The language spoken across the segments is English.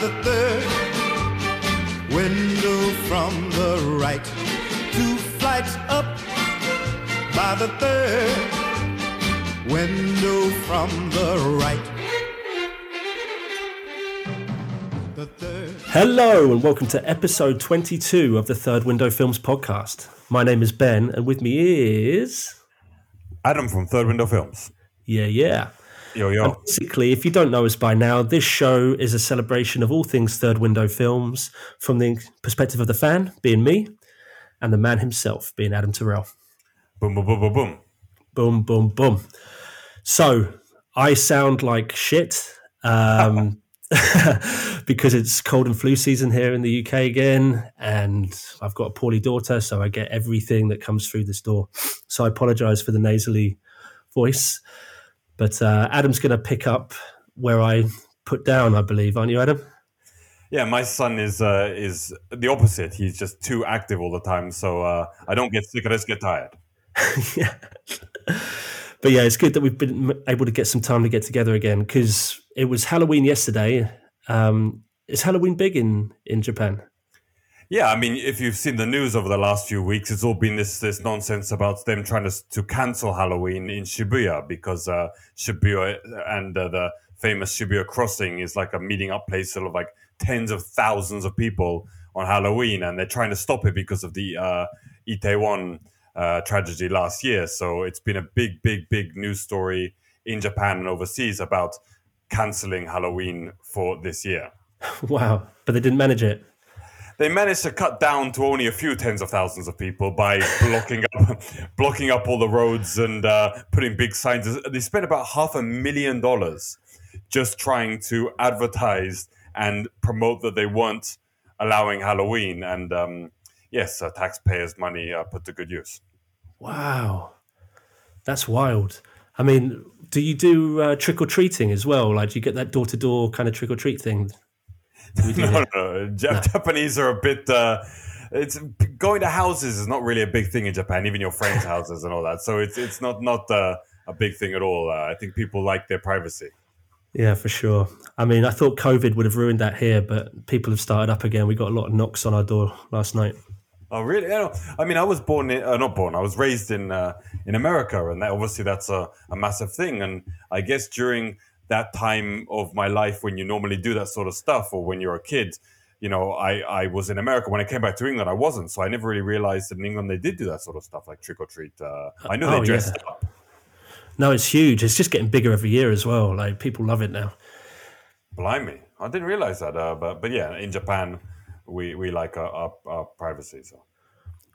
the third window from the right. Two flights up by the third window from the right. The third. Hello, and welcome to episode 22 of the Third Window Films podcast. My name is Ben, and with me is. Adam from Third Window Films. Yeah, yeah. Yo, And basically, if you don't know us by now, this show is a celebration of all things Third Window Films from the perspective of the fan, being me, and the man himself, being Adam Torel. Boom, boom, boom, boom, boom. Boom, boom, boom. So I sound like shit um, because it's cold and flu season here in the UK again, and I've got a poorly daughter, so I get everything that comes through this door. So I apologise for the nasally voice, but uh, Adam's going to pick up where I put down, I believe, aren't you, Adam? Yeah, my son is uh, is the opposite. He's just too active all the time, so uh, I don't get sick. I just get tired. yeah. But yeah, it's good that we've been able to get some time to get together again because it was Halloween yesterday. Um, is Halloween big in in Japan? Yeah, I mean, if you've seen the news over the last few weeks, it's all been this this nonsense about them trying to to cancel Halloween in Shibuya because uh, Shibuya and uh, the famous Shibuya crossing is like a meeting up place of like tens of thousands of people on Halloween, and they're trying to stop it because of the uh, Itaewon uh, tragedy last year. So it's been a big, big, big news story in Japan and overseas about canceling Halloween for this year. Wow, but they didn't manage it. They managed to cut down to only a few tens of thousands of people by blocking up, blocking up all the roads and uh, putting big signs. They spent about half a million dollars just trying to advertise and promote that they weren't allowing Halloween. And um, yes, uh, taxpayers' money uh, put to good use. Wow, that's wild. I mean, do you do uh, trick or treating as well? Like, do you get that door to door kind of trick or treat thing? No, no, Jap- Japanese are a bit. Uh, it's going to houses is not really a big thing in Japan, even your friends' houses and all that. So it's it's not not uh, a big thing at all. Uh, I think people like their privacy. Yeah, for sure. I mean, I thought COVID would have ruined that here, but people have started up again. We got a lot of knocks on our door last night. Oh, really? Yeah, no. I mean, I was born in, uh, not born. I was raised in uh, in America, and that, obviously that's a, a massive thing. And I guess during that time of my life when you normally do that sort of stuff, or when you're a kid, you know, I, I was in America. When I came back to England, I wasn't. So I never really realized that in England they did do that sort of stuff, like trick or treat. Uh, I know Oh, they dressed yeah. up. No, it's huge. It's just getting bigger every year as well. Like, people love it now. Blimey, I didn't realize that. Uh, but but yeah, in Japan, we we like our, our, our privacy. So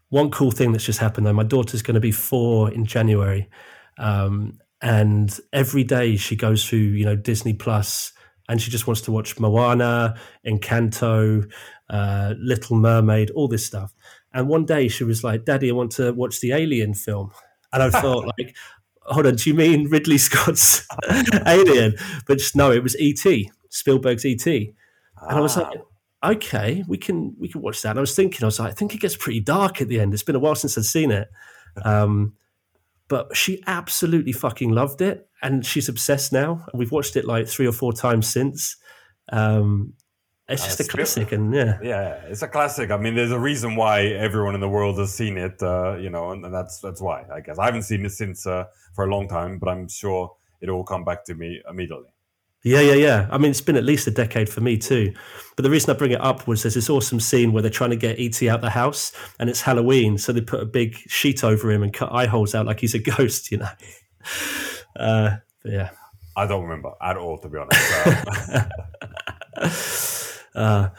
One cool thing that's just happened though, my daughter's going to be four in January, um, and every day she goes through you know Disney Plus, and she just wants to watch Moana, Encanto, uh, Little Mermaid, all this stuff. And one day she was like, "Daddy, I want to watch the Alien film," and I thought like. Hold on, do you mean Ridley Scott's Alien? But just, no, it was E.T., Spielberg's E.T. And I was like, okay, we can we can watch that. And I was thinking, I was like, I think it gets pretty dark at the end. It's been a while since I've seen it. Um, but she absolutely fucking loved it, and she's obsessed now. And we've watched it like three or four times since. Um, it's just a Spiel- classic, and yeah, Yeah, it's a classic. I mean, there's a reason why everyone in the world has seen it, uh, you know, and that's that's why. I guess I haven't seen it since uh, for a long time, but I'm sure it will come back to me immediately. Yeah, yeah, yeah. I mean, it's been at least a decade for me too. But the reason I bring it up was there's this awesome scene where they're trying to get ET out of the house, and it's Halloween, so they put a big sheet over him and cut eye holes out like he's a ghost, you know. Uh, yeah. I don't remember at all, to be honest. Uh, Uh,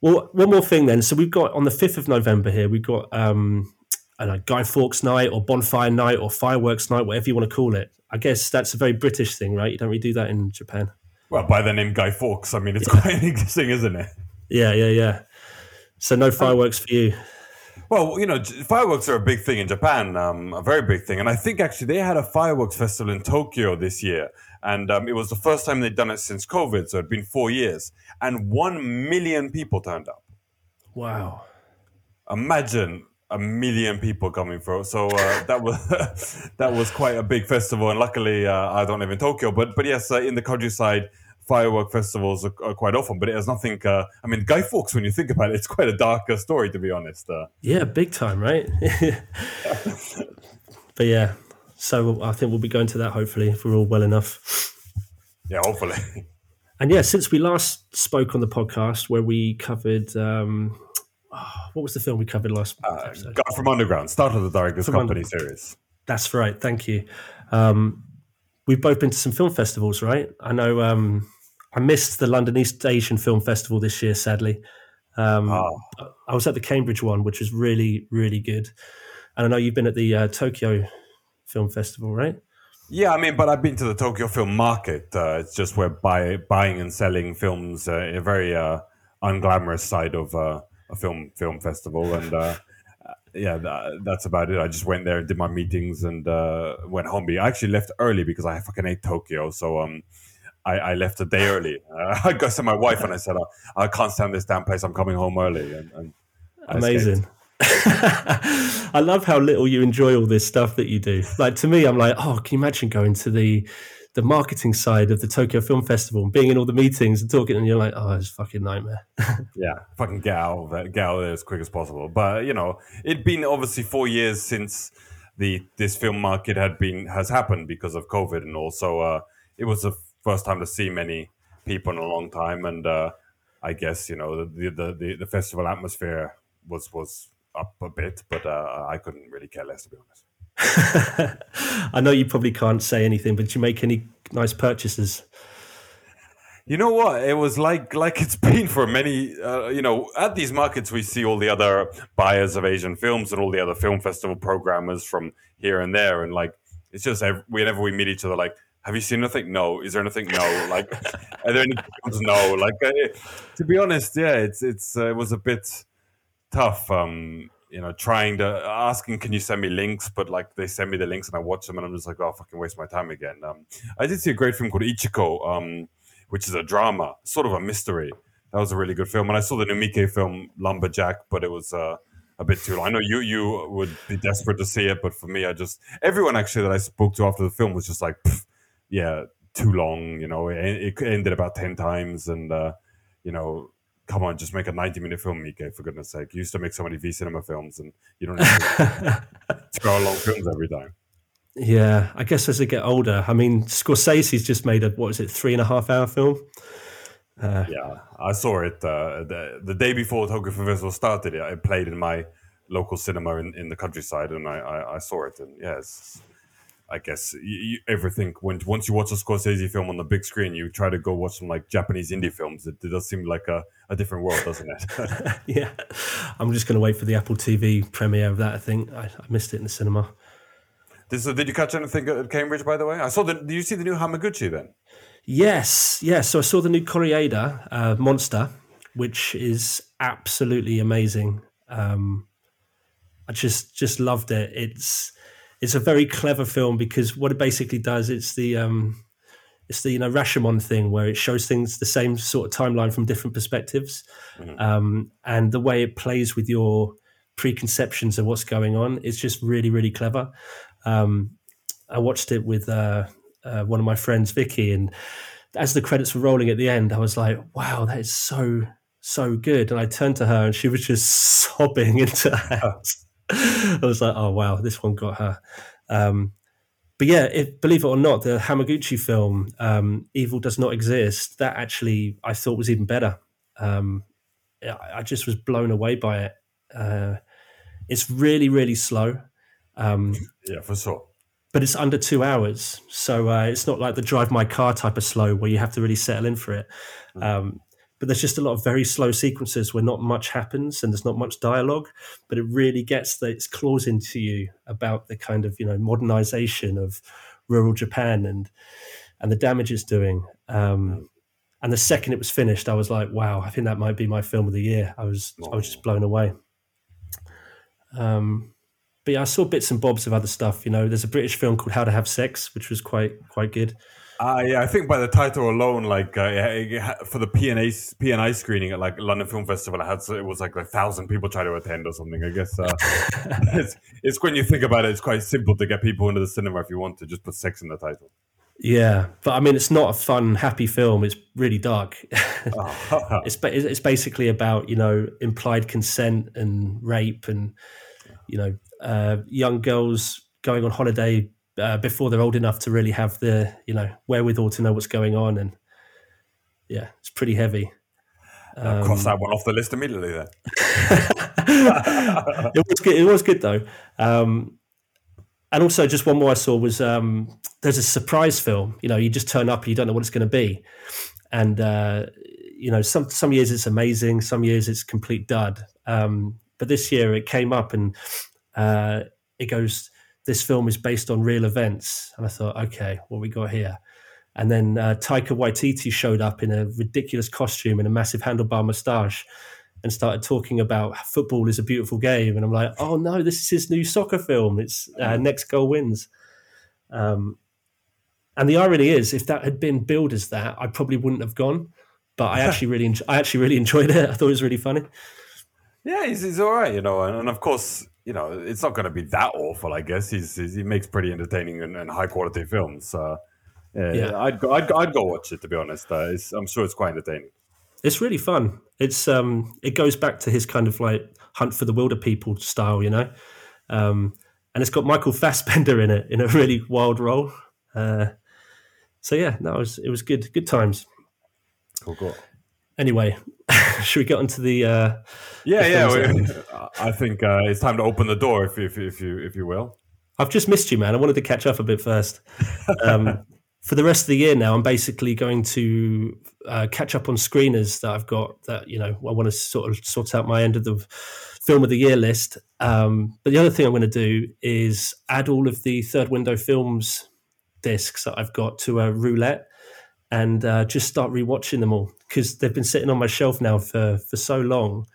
well, one more thing then. So we've got on the 5th of November here, we've got um, I don't know, Guy Fawkes night or bonfire night or fireworks night, whatever you want to call it. I guess that's a very British thing, right? You don't really do that in Japan. Well, by the name Guy Fawkes, I mean it's quite an interesting, isn't it? Yeah, yeah, yeah. So no fireworks for you. Well, you know, fireworks are a big thing in Japan, um, a very big thing. And I think actually they had a fireworks festival in Tokyo this year. And um, it was the first time they'd done it since COVID. So it'd been four years. And one million people turned up. Wow. Imagine a million people coming for. So uh, that was that was quite a big festival. And luckily, uh, I don't live in Tokyo. But but yes, uh, in the countryside, firework festivals are, are quite often, but it has nothing. Uh, I mean, Guy Fawkes, when you think about it, it's quite a darker story, to be honest. Uh, Yeah, big time, right? but yeah, so I think we'll be going to that hopefully if we're all well enough. yeah, hopefully. And yeah, since we last spoke on the podcast where we covered um, what was the film we covered last Uh, episode? God from Underground, start of the Directors From Company Under- series. That's right. Thank you. Um, we've both been to some film festivals, right? I know um, I missed the London East Asian Film Festival this year, sadly. Um, Ah. I was at the Cambridge one, which was really, really good. And I know you've been at the uh, Tokyo Film Festival, right? Yeah, I mean, but I've been to the Tokyo Film Market. Uh, it's just where buy, buying and selling films, uh, a very uh, unglamorous side of uh, a film film festival, and uh, yeah, tha- that's about it. I just went there, and did my meetings, and uh, went home. I actually left early because I fucking hate Tokyo, so um, I, I left a day early. Uh, I got to my wife and I said, oh, I can't stand this damn place. I'm coming home early, and, and Amazing. I love how little you enjoy all this stuff that you do. Like to me, I'm like, oh, can you imagine going to the the marketing side of the Tokyo Film Festival and being in all the meetings and talking, and you're like, oh, it's a fucking nightmare. yeah, fucking get out of there, get out of there as quick as possible. But you know, it'd been obviously four years since the this film market had been has happened because of COVID, and also uh, it was the first time to see many people in a long time, and uh, I guess you know the the the, the festival atmosphere was was up a bit, but uh, I couldn't really care less to be honest. I know you probably can't say anything, but did you make any nice purchases? You know what? It was like like it's been for many. Uh, you know, at these markets we see all the other buyers of Asian films and all the other film festival programmers from here and there, and like it's just whenever we meet each other, like, have you seen anything? No. Is there anything? No. Like, are there any? No. Like, uh, to be honest, yeah, it's it's uh, it was a bit tough. Um, you know, trying to asking, can you send me links? But like they send me the links and I watch them and I'm just like, oh, fucking waste my time again. Um, I did see a great film called Ichiko, um, which is a drama, sort of a mystery. That was a really good film. And I saw the new film Lumberjack, but it was uh, a bit too long. I know you you would be desperate to see it, but for me, I just everyone actually that I spoke to after the film was just like, "Pff, yeah, too long. You know, it, it ended about ten times, and uh, you know, come on, just make a 90 minute film, Mike, for goodness sake. You used to make so many V cinema films and you don't have to throw long films every time. Yeah, I guess as I get older, I mean, Scorsese's just made a what is it, three and a half hour film? Yeah, I saw it uh, the, the day before Tokyo Film Festival started. It played in my local cinema in, in the countryside and I, I, I saw it. And yeah, it's, I guess you, you ever think when once you watch a Scorsese film on the big screen, you try to go watch some like Japanese indie films. It, it does seem like a, a different world, doesn't it? yeah, I'm just going to wait for the Apple TV premiere of that. I think I, I missed it in the cinema. Did, so did you catch anything at Cambridge, by the way? I saw the. Did you see the new Hamaguchi then? Yes, yes. So I saw the new Koreeda uh, Monster, which is absolutely amazing. Um, I just just loved it. It's it's a very clever film because what it basically does it's the um, it's the you know Rashomon thing where it shows things the same sort of timeline from different perspectives, um, and the way it plays with your preconceptions of what's going on is just really really clever. Um, I watched it with uh, uh, one of my friends, Vicky, and as the credits were rolling at the end, I was like, "Wow, that is so so good!" And I turned to her, and she was just sobbing into her hands. I was like, "Oh wow, this one got her." Um, but yeah, if, believe it or not, the Hamaguchi film um, "Evil Does Not Exist" that actually I thought was even better. Um, I I just was blown away by it. Uh, it's really, really slow. Um, Yeah, for sure. but it's under two hours. So uh, it's not like the drive my car type of slow where you have to really settle in for it. Um, but there's just a lot of very slow sequences where not much happens and there's not much dialogue, but it really gets the, its claws into you about the kind of you know modernization of rural Japan and and the damage it's doing. Um, and the second it was finished, I was like, wow, I think that might be my film of the year. I was I was just blown away. Um, but yeah, I saw bits and bobs of other stuff. You know, there's a British film called How to Have Sex, which was quite quite good. Uh, yeah, I think by the title alone, like uh, yeah, it ha- for the PNA PNI screening at like London Film Festival, it had it was like a thousand people try to attend or something. I guess uh, it's it's when you think about it, it's quite simple to get people into the cinema if you want to just put sex in the title. Yeah, but I mean, it's not a fun, happy film. It's really dark. Oh. it's it's basically about you know implied consent and rape and you know uh, young girls going on holiday uh, before they're old enough to really have the you know wherewithal to know what's going on and yeah, it's pretty heavy. I'll cross that one off the list immediately then. it was good. It was good though. Um, and also, just one more I saw was um, there's a surprise film. You know, you just turn up, and you don't know what it's going to be, and uh, you know, some some years it's amazing, some years it's complete dud. Um, but this year it came up, and uh, it goes. This film is based on real events, and I thought, okay, what we got here? And then uh, Taika Waititi showed up in a ridiculous costume and a massive handlebar moustache and started talking about football is a beautiful game. And I'm like, oh no, this is his new soccer film. It's uh, Next Goal Wins. Um, and the irony is, if that had been billed as that, I probably wouldn't have gone. But I actually really, en- I actually really enjoyed it. I thought it was really funny. Yeah, he's, he's all right, you know, and, and of course, you know, it's not going to be that awful. I guess he's, he's he makes pretty entertaining and, and high quality films. Uh, yeah, Yeah. I'd go, I'd, go- I'd go watch it to be honest. Uh, it's, I'm sure it's quite entertaining. It's really fun. It's um, it goes back to his kind of like Hunt for the Wilderpeople style, you know. Um, and it's got Michael Fassbender in it in a really wild role. Uh, so yeah, no, it was it was good, good times. Cool, cool. Anyway, should we get onto the? Uh, Yeah, yeah. films we- I think uh, it's time to open the door, if, if, if you if you will. I've just missed you, man. I wanted to catch up a bit first. Um, for the rest of the year now, I'm basically going to uh, catch up on screeners that I've got. That you know, I want to sort of sort out my end of the film of the year list. Um, but the other thing I'm going to do is add all of the third window films discs that I've got to a roulette and uh, just start rewatching them all because they've been sitting on my shelf now for for so long.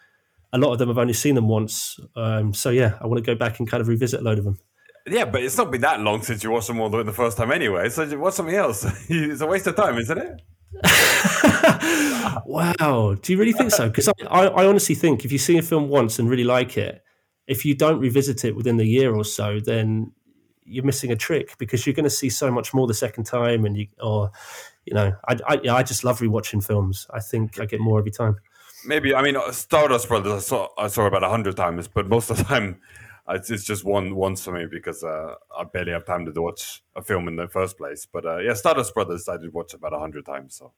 A lot of them I've only seen them once. Um, so yeah, I want to go back and kind of revisit a load of them. Yeah, but it's not been that long since you watched them all the, the first time anyway. So watch something else. it's a waste of time, isn't it? Wow. Do you really think so? Because I, I, I honestly think if you see a film once and really like it, if you don't revisit it within the year or so, then you're missing a trick because you're going to see so much more the second time. And you, or, you know, I, I, yeah, I just love rewatching films. I think I get more every time. Maybe I mean uh, Stardust Brothers. I saw I saw about a hundred times, but most of the time uh, it's, it's just one once for me because uh, I barely have time to watch a film in the first place. But uh, yeah, Stardust Brothers I did watch about a hundred times. So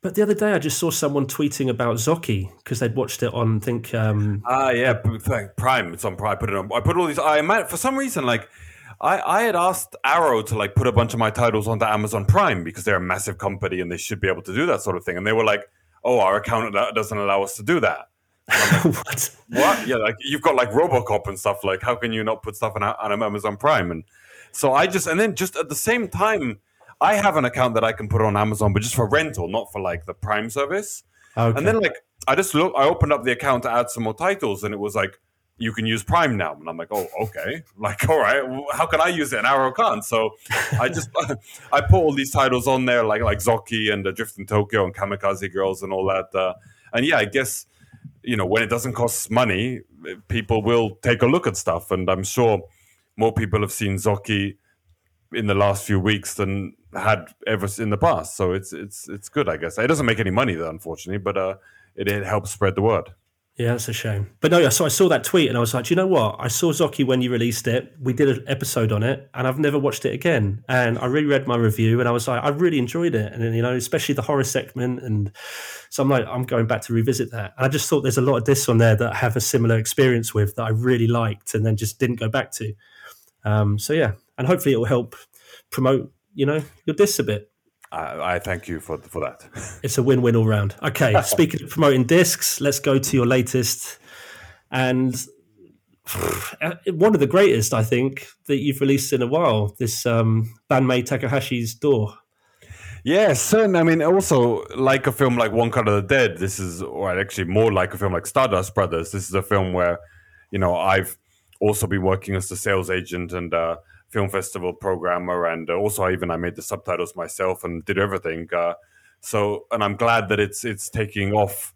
But the other day, I just saw someone tweeting about Zokki because they'd watched it on, I think, um, ah yeah, Prime. It's on Prime. I put it on. I put all these. I might for some reason like. I, I had asked Arrow to like put a bunch of my titles onto Amazon Prime because they're a massive company and they should be able to do that sort of thing. And they were like, "Oh, our account doesn't allow us to do that." what? what? Yeah, like you've got like RoboCop and stuff. Like, how can you not put stuff on, on Amazon Prime? And so I just, and then just at the same time, I have an account that I can put on Amazon, but just for rental, not for like the Prime service. Okay. And then like I just look, I opened up the account to add some more titles, and it was like you can use Prime now, and I'm like, oh, okay. Like, all right, well, how can I use it? And Arrow can't. So I just I put all these titles on there, like like Zokki and Adrift in Tokyo and Kamikaze Girls and all that. Uh, and yeah, I guess you know when it doesn't cost money, people will take a look at stuff, and I'm sure more people have seen Zokki in the last few weeks than had ever in the past. So it's it's it's good, I guess. It doesn't make any money though, unfortunately, but uh, it, it helps spread the word. Yeah, that's a shame. But no, so I saw that tweet and I was like, you know what? I saw Zokki when you released it. We did an episode on it and I've never watched it again. And I reread my review and I was like, I really enjoyed it. And, then, you know, especially the horror segment. And so I'm like, I'm going back to revisit that. And I just thought there's a lot of discs on there that I have a similar experience with that I really liked and then just didn't go back to. Um, so yeah, and hopefully it will help promote, you know, your discs a bit. I, I thank you for for that. It's a win-win all round. Okay, speaking of promoting discs, let's go to your latest and one of the greatest, I think, that you've released in a while. This um, Banmei Takahashi's Door. Yes, and I mean also like a film like One Cut of the Dead. This is, or actually more like a film like Stardust Brothers. This is a film where, you know, I've also been working as the sales agent and uh, film festival programmer, and also even I made the subtitles myself and did everything. Uh, so, and I'm glad that it's it's taking off.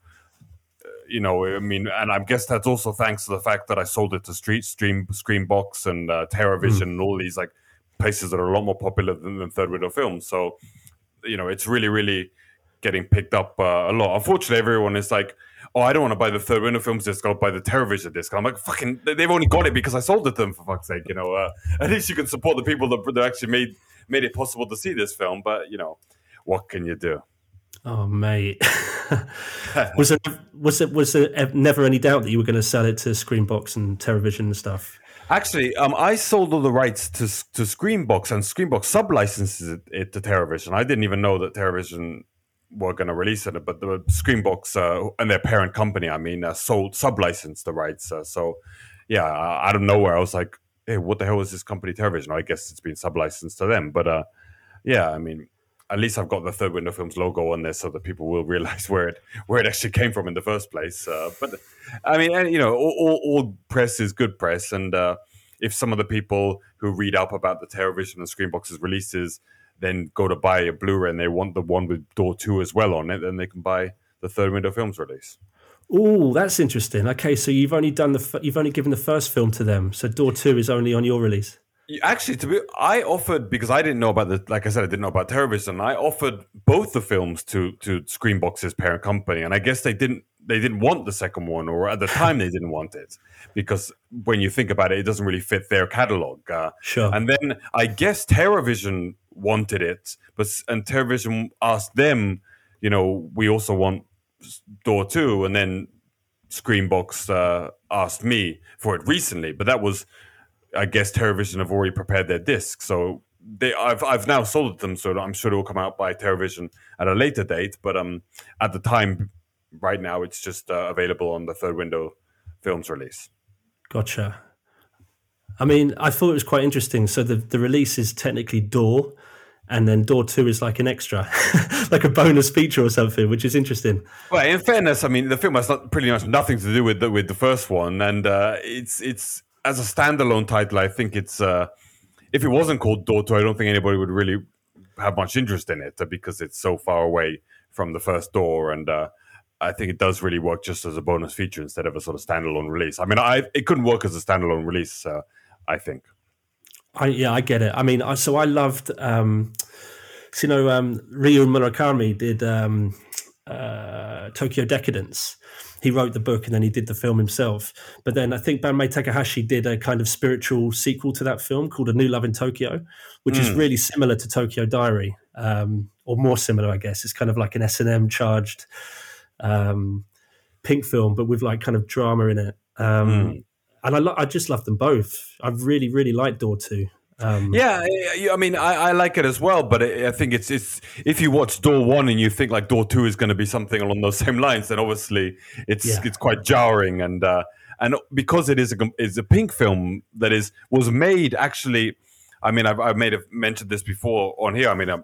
uh, You know, I mean, and I guess that's also thanks to the fact that I sold it to Street Stream, Screenbox, and uh, Terrorvision, and all these like places that are a lot more popular than, than third window films. So, you know, it's really, really getting picked up uh, a lot. Unfortunately, everyone is like, "Oh, I don't want to buy the third window films disc. I'll buy the Terrorvision disc." I'm like, "Fucking, they've only got it because I sold it to them for fuck's sake." You know, uh, at least you can support the people that, that actually made made it possible to see this film. But you know, what can you do? Oh, mate. was it was it was there never any doubt that you were going to sell it to Screenbox and Terrorvision and stuff? Actually, um, I sold all the rights to to Screenbox, and Screenbox sublicenses it, it to Terrorvision. I didn't even know that Terrorvision were going to release it, but the Screenbox uh, and their parent company, I mean, uh, sold sublicensed the rights. Uh, so, yeah, out of nowhere, I was like, "Hey, what the hell is this company, Terrorvision? I guess it's been sublicensed to them, but uh, yeah, I mean, at least I've got the Third Window Films logo on there, so that people will realize where it where it actually came from in the first place. Uh, but I mean, and, you know, all, all, all, press is good press, and uh, if some of the people who read up about the Terrorvision and Screenbox's releases then go to buy a Blu-ray and they want the one with Door Two as well on it, then they can buy the Third Window Films release. Oh, that's interesting. Okay, so you've only done the you've only given the first film to them, so Door Two is only on your release. Actually, to be, I offered because I didn't know about the. Like I said, I didn't know about Terrorvision. I offered both the films to to Screenbox's parent company, and I guess they didn't. They didn't want the second one, or at the time they didn't want it because when you think about it, it doesn't really fit their catalog. Uh, sure. And then I guess Terrorvision wanted it, but and Terrorvision asked them, you know, we also want Door Two, and then Screenbox uh, asked me for it recently, but that was I guess Terrorvision have already prepared their disc, so they I've I've now sold them, so I'm sure it will come out by Terrorvision at a later date. But um, at the time, right now, it's just uh, available on the Third Window Films release. Gotcha. I mean, I thought it was quite interesting. So the the release is technically Door, and then Door Two is like an extra, like a bonus feature or something, which is interesting. Well, in fairness, I mean, the film has not, pretty much nothing to do with the, with the first one, and uh, it's it's as a standalone title, I think it's uh, if it wasn't called Door Two, I don't think anybody would really have much interest in it because it's so far away from the first door, and uh, I think it does really work just as a bonus feature instead of a sort of standalone release. I mean, I it couldn't work as a standalone release, uh, I think. I, yeah, I get it. I mean, I, so I loved, um, so, you know, um, Ryu Murakami did um, uh, Tokyo Decadence, he wrote the book and then he did the film himself. But then I think Banmei Takahashi did a kind of spiritual sequel to that film called A New Love in Tokyo, which mm. is hmm. really similar to Tokyo Diary, um, or more similar, I guess. It's kind of like an S and M charged um, pink film, but with like kind of drama in it. Um, mm. And I, lo- I just love them both. I really, really like Door Two. Um, yeah, I mean, I, I, like it as well, but I think it's it's if you watch Door One and you think like Door Two is going to be something along those same lines, then obviously it's yeah. it's quite jarring and uh, and because it is a is a pink film that is was made actually. I mean, I've, I've made have mentioned this before on here. I mean, I've,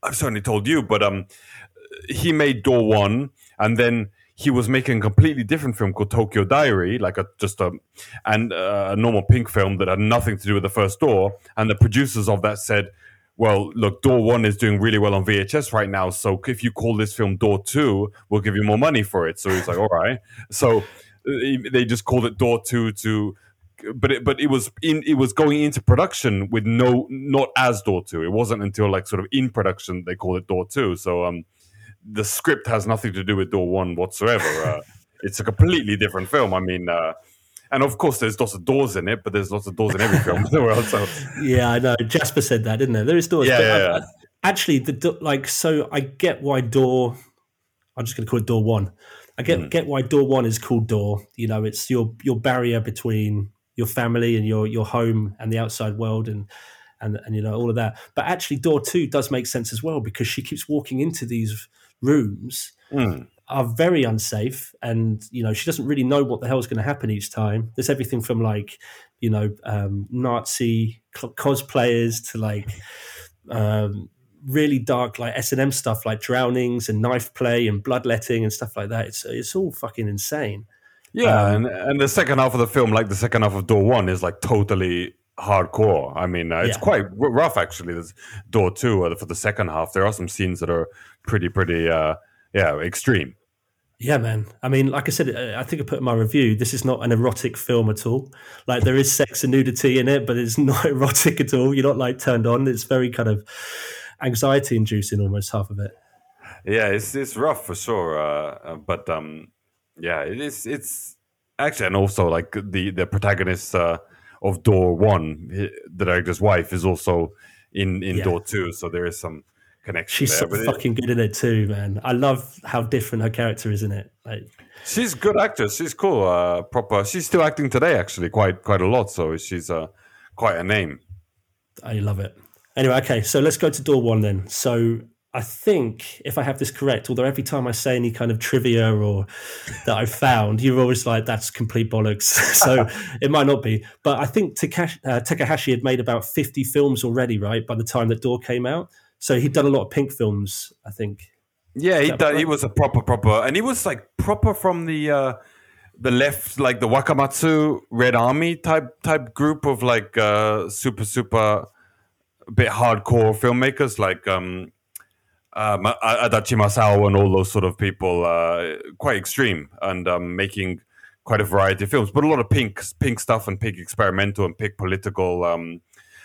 I've certainly told you, but um, he made Door One, and then he was making a completely different film called Tokyo Diary, like a just a and uh, a normal pink film that had nothing to do with the first door. And the producers of that said, "Well, look, Door One is doing really well on VHS right now, so if you call this film Door Two, we'll give you more money for it." So he's like, "All right." So uh, they just called it Door Two to but it, but it was in it was going into production with no not as door 2 it wasn't until like sort of in production they called it door 2 so um the script has nothing to do with Door One whatsoever. Uh, it's a completely different film. I mean, uh, and of course, there's lots of doors in it, but there's lots of doors in every film in the world. So yeah, I know. Jasper said that, didn't there? There is doors. Yeah, yeah, yeah. I, actually, the like, so I get why Door. I'm just going to call it Door One. I get mm. get why Door One is called Door. You know, it's your your barrier between your family and your your home and the outside world, and and and you know all of that. But actually, Door Two does make sense as well because she keeps walking into these rooms mm. are very unsafe and you know she doesn't really know what the hell is going to happen each time. There's everything from like you know um, nazi cosplayers to like um, really dark like s&m stuff like drownings and knife play and bloodletting and stuff like that. It's it's all fucking insane. Yeah um, and, and the second half of the film like the second half of door one is like totally hardcore. I mean, uh, it's yeah. quite rough actually. There's Door Two uh, for the second half. There are some scenes that are pretty, pretty, uh, yeah, extreme. Yeah, man. I mean, like I said, uh, I think I put in my review, this is not an erotic film at all. Like there is sex and nudity in it, but it's not erotic at all. You're not like turned on. It's very kind of anxiety inducing almost half of it. Yeah, it's it's rough for sure. Uh, uh, but um, yeah, it is. It's actually, and also like the the protagonist uh, of Door One, the director's wife, is also in in yeah. Door Two. So there is some connection. She's there, so fucking it, good in it too, man. I love how different her character is in it. Like, she's good actress. She's cool. Uh, proper. She's still acting today, actually, quite quite a lot. So she's uh, quite a name. I love it. Anyway, okay, so let's go to door one then. So I think if I have this correct, although every time I say any kind of trivia or that I've found, you're always like, that's complete bollocks. so it might not be. But I think Takahashi, uh, Takahashi had made about 50 films already, right, by the time that Door came out. So he'd done a lot of Pink films, I think. Yeah, he done, he was a proper proper, and he was like proper from the uh, the left, like the Wakamatsu Red Army type type group of like uh, super super bit hardcore filmmakers, like um, uh, Adachi Masao and all those sort of people. Uh, quite extreme and um, making quite a variety of films, but a lot of pink pink stuff and pink experimental and pink political. Um,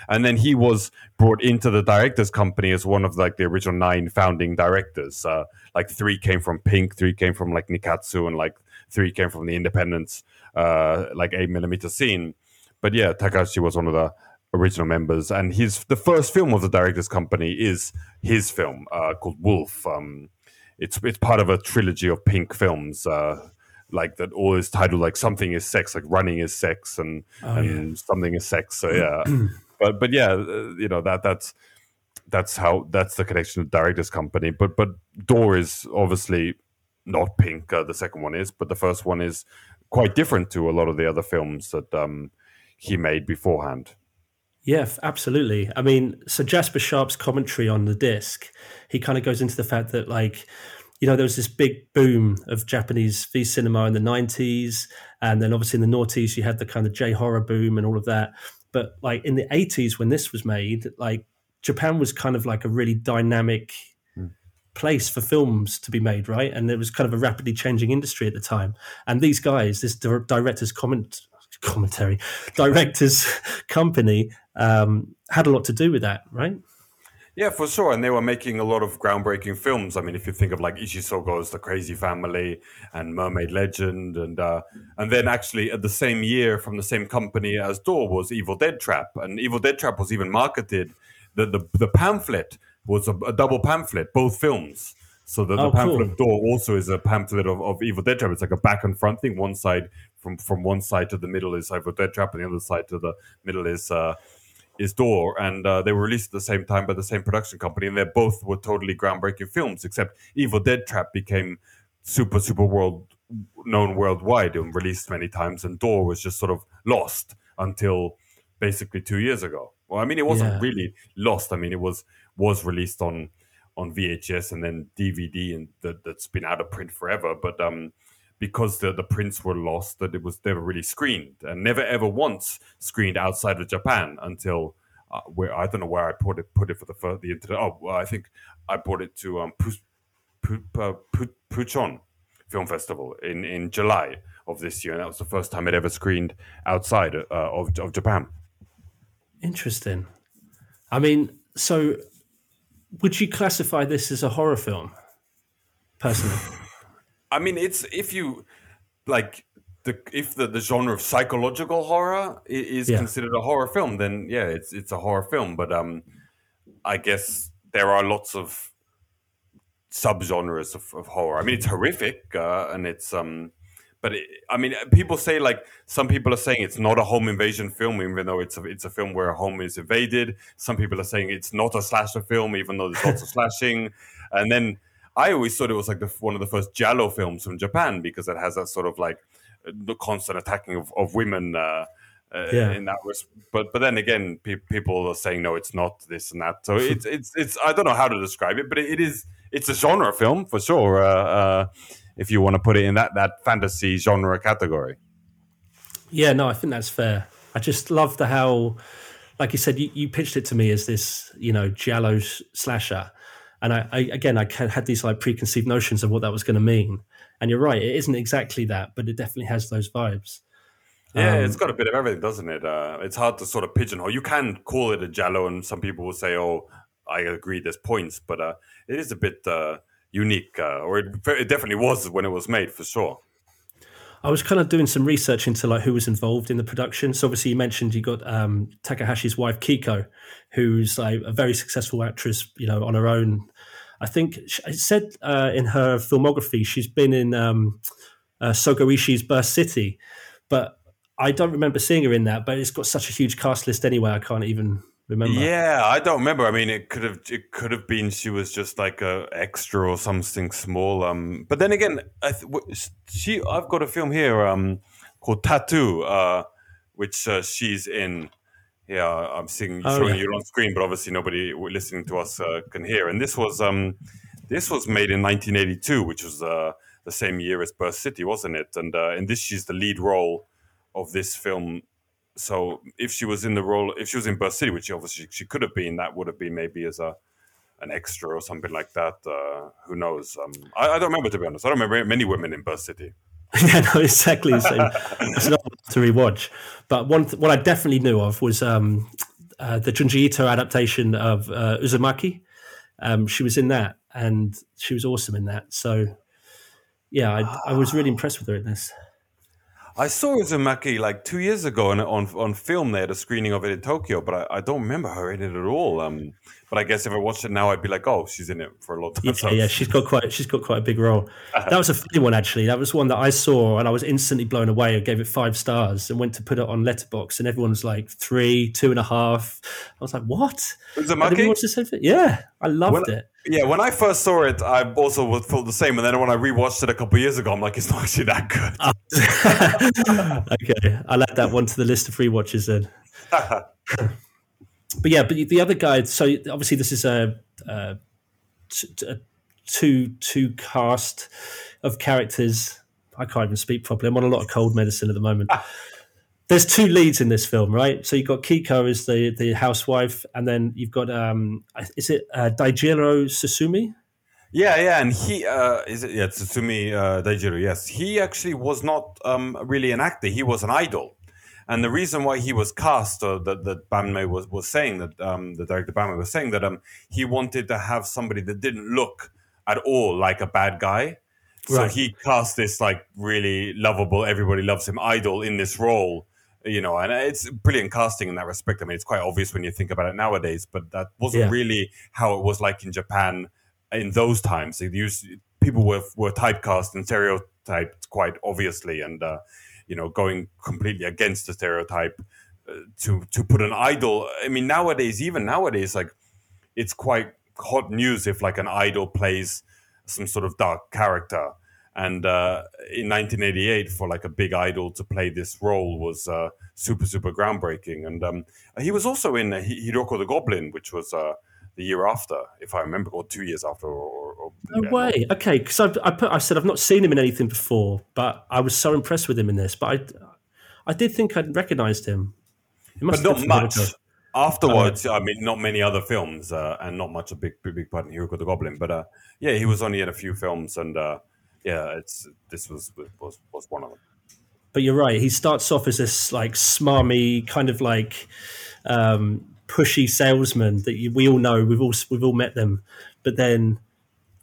and then he was brought into the directors company as one of like the original nine founding directors. Uh, like three came from Pink, three came from like Nikkatsu, and like three came from the Independence, uh, like eight millimeter scene. But yeah, Takashi was one of the original members, and his the first film of the directors company is his film uh, called Wolf. Um, it's it's part of a trilogy of Pink films. Uh, like that all is titled like something is sex like running is sex and oh, and yeah. something is sex so yeah but but yeah, uh, you know that that's that's how that's the connection to director's company. But but Door is obviously not pink. Uh, the second one is, but the first one is quite different to a lot of the other films that um, he made beforehand. Yeah, absolutely. I mean, so Jasper Sharp's commentary on the disc, he kind of goes into the fact that like you know, there was this big boom of Japanese V cinema in the 90s. And then obviously in the noughties, you had the kind of J horror boom and all of that. But like in the 80s, when this was made, like Japan was kind of like a really dynamic mm. place for films to be made, right? And it was kind of a rapidly changing industry at the time. And these guys, this director's comment, commentary, director's company, um, had a lot to do with that, right? Yeah, for sure. And they were making a lot of groundbreaking films. I mean, if you think of like Ishii Sogo's The Crazy Family and Mermaid Legend, and uh, and then actually at the same year from the same company as Door was Evil Dead Trap, and Evil Dead Trap was even marketed. The the, the pamphlet was a, a double pamphlet, both films. So the, the oh, pamphlet cool. Door also is a pamphlet of, of Evil Dead Trap. It's like a back and front thing. One side from from one side to the middle is Evil Dead Trap, and the other side to the middle is. Uh, is Door, and uh, they were released at the same time by the same production company, and they both were totally groundbreaking films. Except Evil Dead Trap became super super world known worldwide and released many times, and Door was just sort of lost until basically two years ago. Well, I mean, it wasn't yeah. really lost. I mean, it was was released on on VHS and then DVD, and that, that's been out of print forever. But um, because the, the prints were lost that it was never really screened and never ever once screened outside of Japan until uh, where I don't know where I put it put it for the for the internet. Oh, well, I think I brought it to um, Pu, Pu, Pu, Puchon Film Festival in, in July of this year, and that was the first time it ever screened outside uh, of of Japan. Interesting. I mean, so would you classify this as a horror film, personally? I mean, it's if you like the if the, the genre of psychological horror is yeah. considered a horror film, then yeah, it's it's a horror film. But um, I guess there are lots of subgenres of, of horror. I mean, it's horrific uh, and it's um, but it, I mean, people say like some people are saying it's not a home invasion film, even though it's a, it's a film where a home is invaded. Some people are saying it's not a slasher film, even though there's lots of slashing. And then I always thought it was like the, one of the first giallo films from Japan because it has that sort of like the constant attacking of, of women. Uh, uh, yeah. in that was but but then again pe- people are saying no it's not this and that so it's it's it's i don't know how to describe it but it, it is it's a genre film for sure uh, uh, if you want to put it in that that fantasy genre category yeah no i think that's fair i just love the how like you said you, you pitched it to me as this you know giallo slasher And I, I again, I had these like preconceived notions of what that was going to mean. And you're right, it isn't exactly that, but it definitely has those vibes. Yeah, um, it's got a bit of everything, doesn't it? Uh, it's hard to sort of pigeonhole. You can call it a giallo, and some people will say, "Oh, I agree, there's points," but uh, it is a bit uh, unique, uh, or it, it, definitely was when it was made, for sure. I was kind of doing some research into like who was involved in the production. So obviously, you mentioned you got um, Takahashi's wife Keiko, who's like a very successful actress, you know, on her own. I think it said uh, in her filmography she's been in um, uh, Sogo Ishii's Burst City, but I don't remember seeing her in that. But it's got such a huge cast list anyway. I can't even remember. Yeah, I don't remember. I mean, it could have it could have been she was just like a extra or something small. Um, but then again, I th- she I've got a film here um called Tattoo, uh, which uh, she's in. Yeah, I'm seeing oh, showing yeah. you on screen, but obviously nobody listening to us uh, can hear. And this was um this was made in 1982, which was uh, the same year as Burst City, wasn't it? And uh, in this, she's the lead role of this film so if she was in the role, if she was in Burst City, which obviously she could have been, that would have been maybe as a an extra or something like that. Uh, who knows? Um, I, I, don't remember to be honest. I don't remember many women in Burst City. yeah, no, exactly the same. it's not to rewatch. But one, th- what I definitely knew of was um, uh, the Junji Ito adaptation of uh, Uzumaki. Um, she was in that, and she was awesome in that. So, yeah, I, I was really impressed with her in this. I saw Uzumaki like two years ago on on, on film. They had a screening of it in Tokyo, but I, I don't remember her in it at all. Um, but I guess if I watched it now, I'd be like, oh, she's in it for a lot. Yeah, so. yeah, she's got quite she's got quite a big role. Uh-huh. that was a funny one actually. That was one that I saw and I was instantly blown away. I gave it five stars and went to put it on Letterboxd, and everyone was like three, two and a half. I was like, what? Uzumaki? Watch the same thing? Yeah, I loved when, it. Yeah, when I first saw it, I also felt the same. And then when I rewatched it a couple years ago, I'm like, it's not actually that good. Oh. okay, I'll add that one to the list of free watches then. but yeah, but the other guy. So obviously, this is a, a, a two two cast of characters. I can't even speak properly. I'm on a lot of cold medicine at the moment. There's two leads in this film, right? So you've got Keiko as the the housewife, and then you've got um, is it uh, Daijiro Tsutsumi? Yeah, yeah, and he uh, is it yeah Tsutsumi uh, Daijiro. Yes, he actually was not um, really an actor; he was an idol. And the reason why he was cast, or that, that Banmei was, was saying that um, the director Banmei was saying that um, he wanted to have somebody that didn't look at all like a bad guy. So right. he cast this like really lovable, everybody loves him idol in this role, you know, and it's brilliant casting in that respect. I mean, it's quite obvious when you think about it nowadays, but that wasn't yeah. really how it was like in Japan in those times. They used people were were typecast and stereotyped quite obviously, and uh, you know, going completely against the stereotype uh, to to put an idol. I mean, nowadays, even nowadays, like it's quite hot news if like an idol plays some sort of dark character. And uh, in 1988, for like a big idol to play this role was uh, super, super groundbreaking. And um, he was also in Hiruko the Goblin, which was uh, the year after, if I remember, or two years after. Or, or no yeah, way. Okay, because I, I, put, I said I've not seen him in anything before, but I was so impressed with him in this. But I, I did think I'd recognised him. but not much. Afterwards, I mean, not many other films, uh, and not much a big, big, big part in Hiruko the Goblin. But uh, yeah, he was only in a few films, and uh, yeah, it's this was was was one of them. But you're right. He starts off as this like smarmy kind of like um, pushy salesman that you, we all know. We've all we've all met them, but then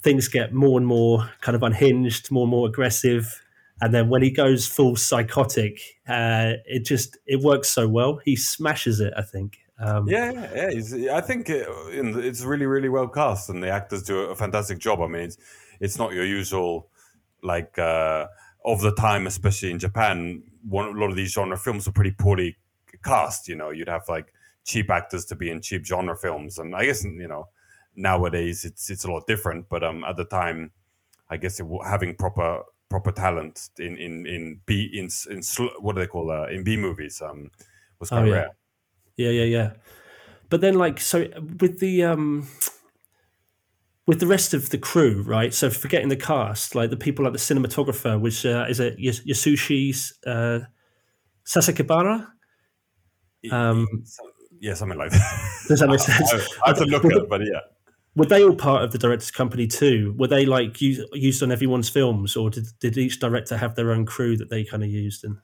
things get more and more kind of unhinged, more and more aggressive. And then when he goes full psychotic, uh, it just it works so well. He smashes it. I think. Um, yeah, yeah. I think it, it's really, really well cast, and the actors do a fantastic job. I mean, it's it's not your usual like uh, of the time, especially in Japan. One, a lot of these genre films are pretty poorly cast. You know, you'd have like cheap actors to be in cheap genre films. And I guess you know nowadays it's it's a lot different. But um, at the time, I guess it, having proper proper talent in in in B in in what do they call uh, in B movies um was quite oh, yeah. rare. Yeah, yeah, yeah. But then, like, so with the um with the rest of the crew, right? So forgetting the cast, like the people like the cinematographer, which uh, is it Yasushi uh, Sasakibara. Um, yeah, something like that. Does that make sense? I, I have to look at it, but yeah. Were they all part of the director's company too? Were they like used, on everyone's films, or did, did each director have their own crew that they kind of used? And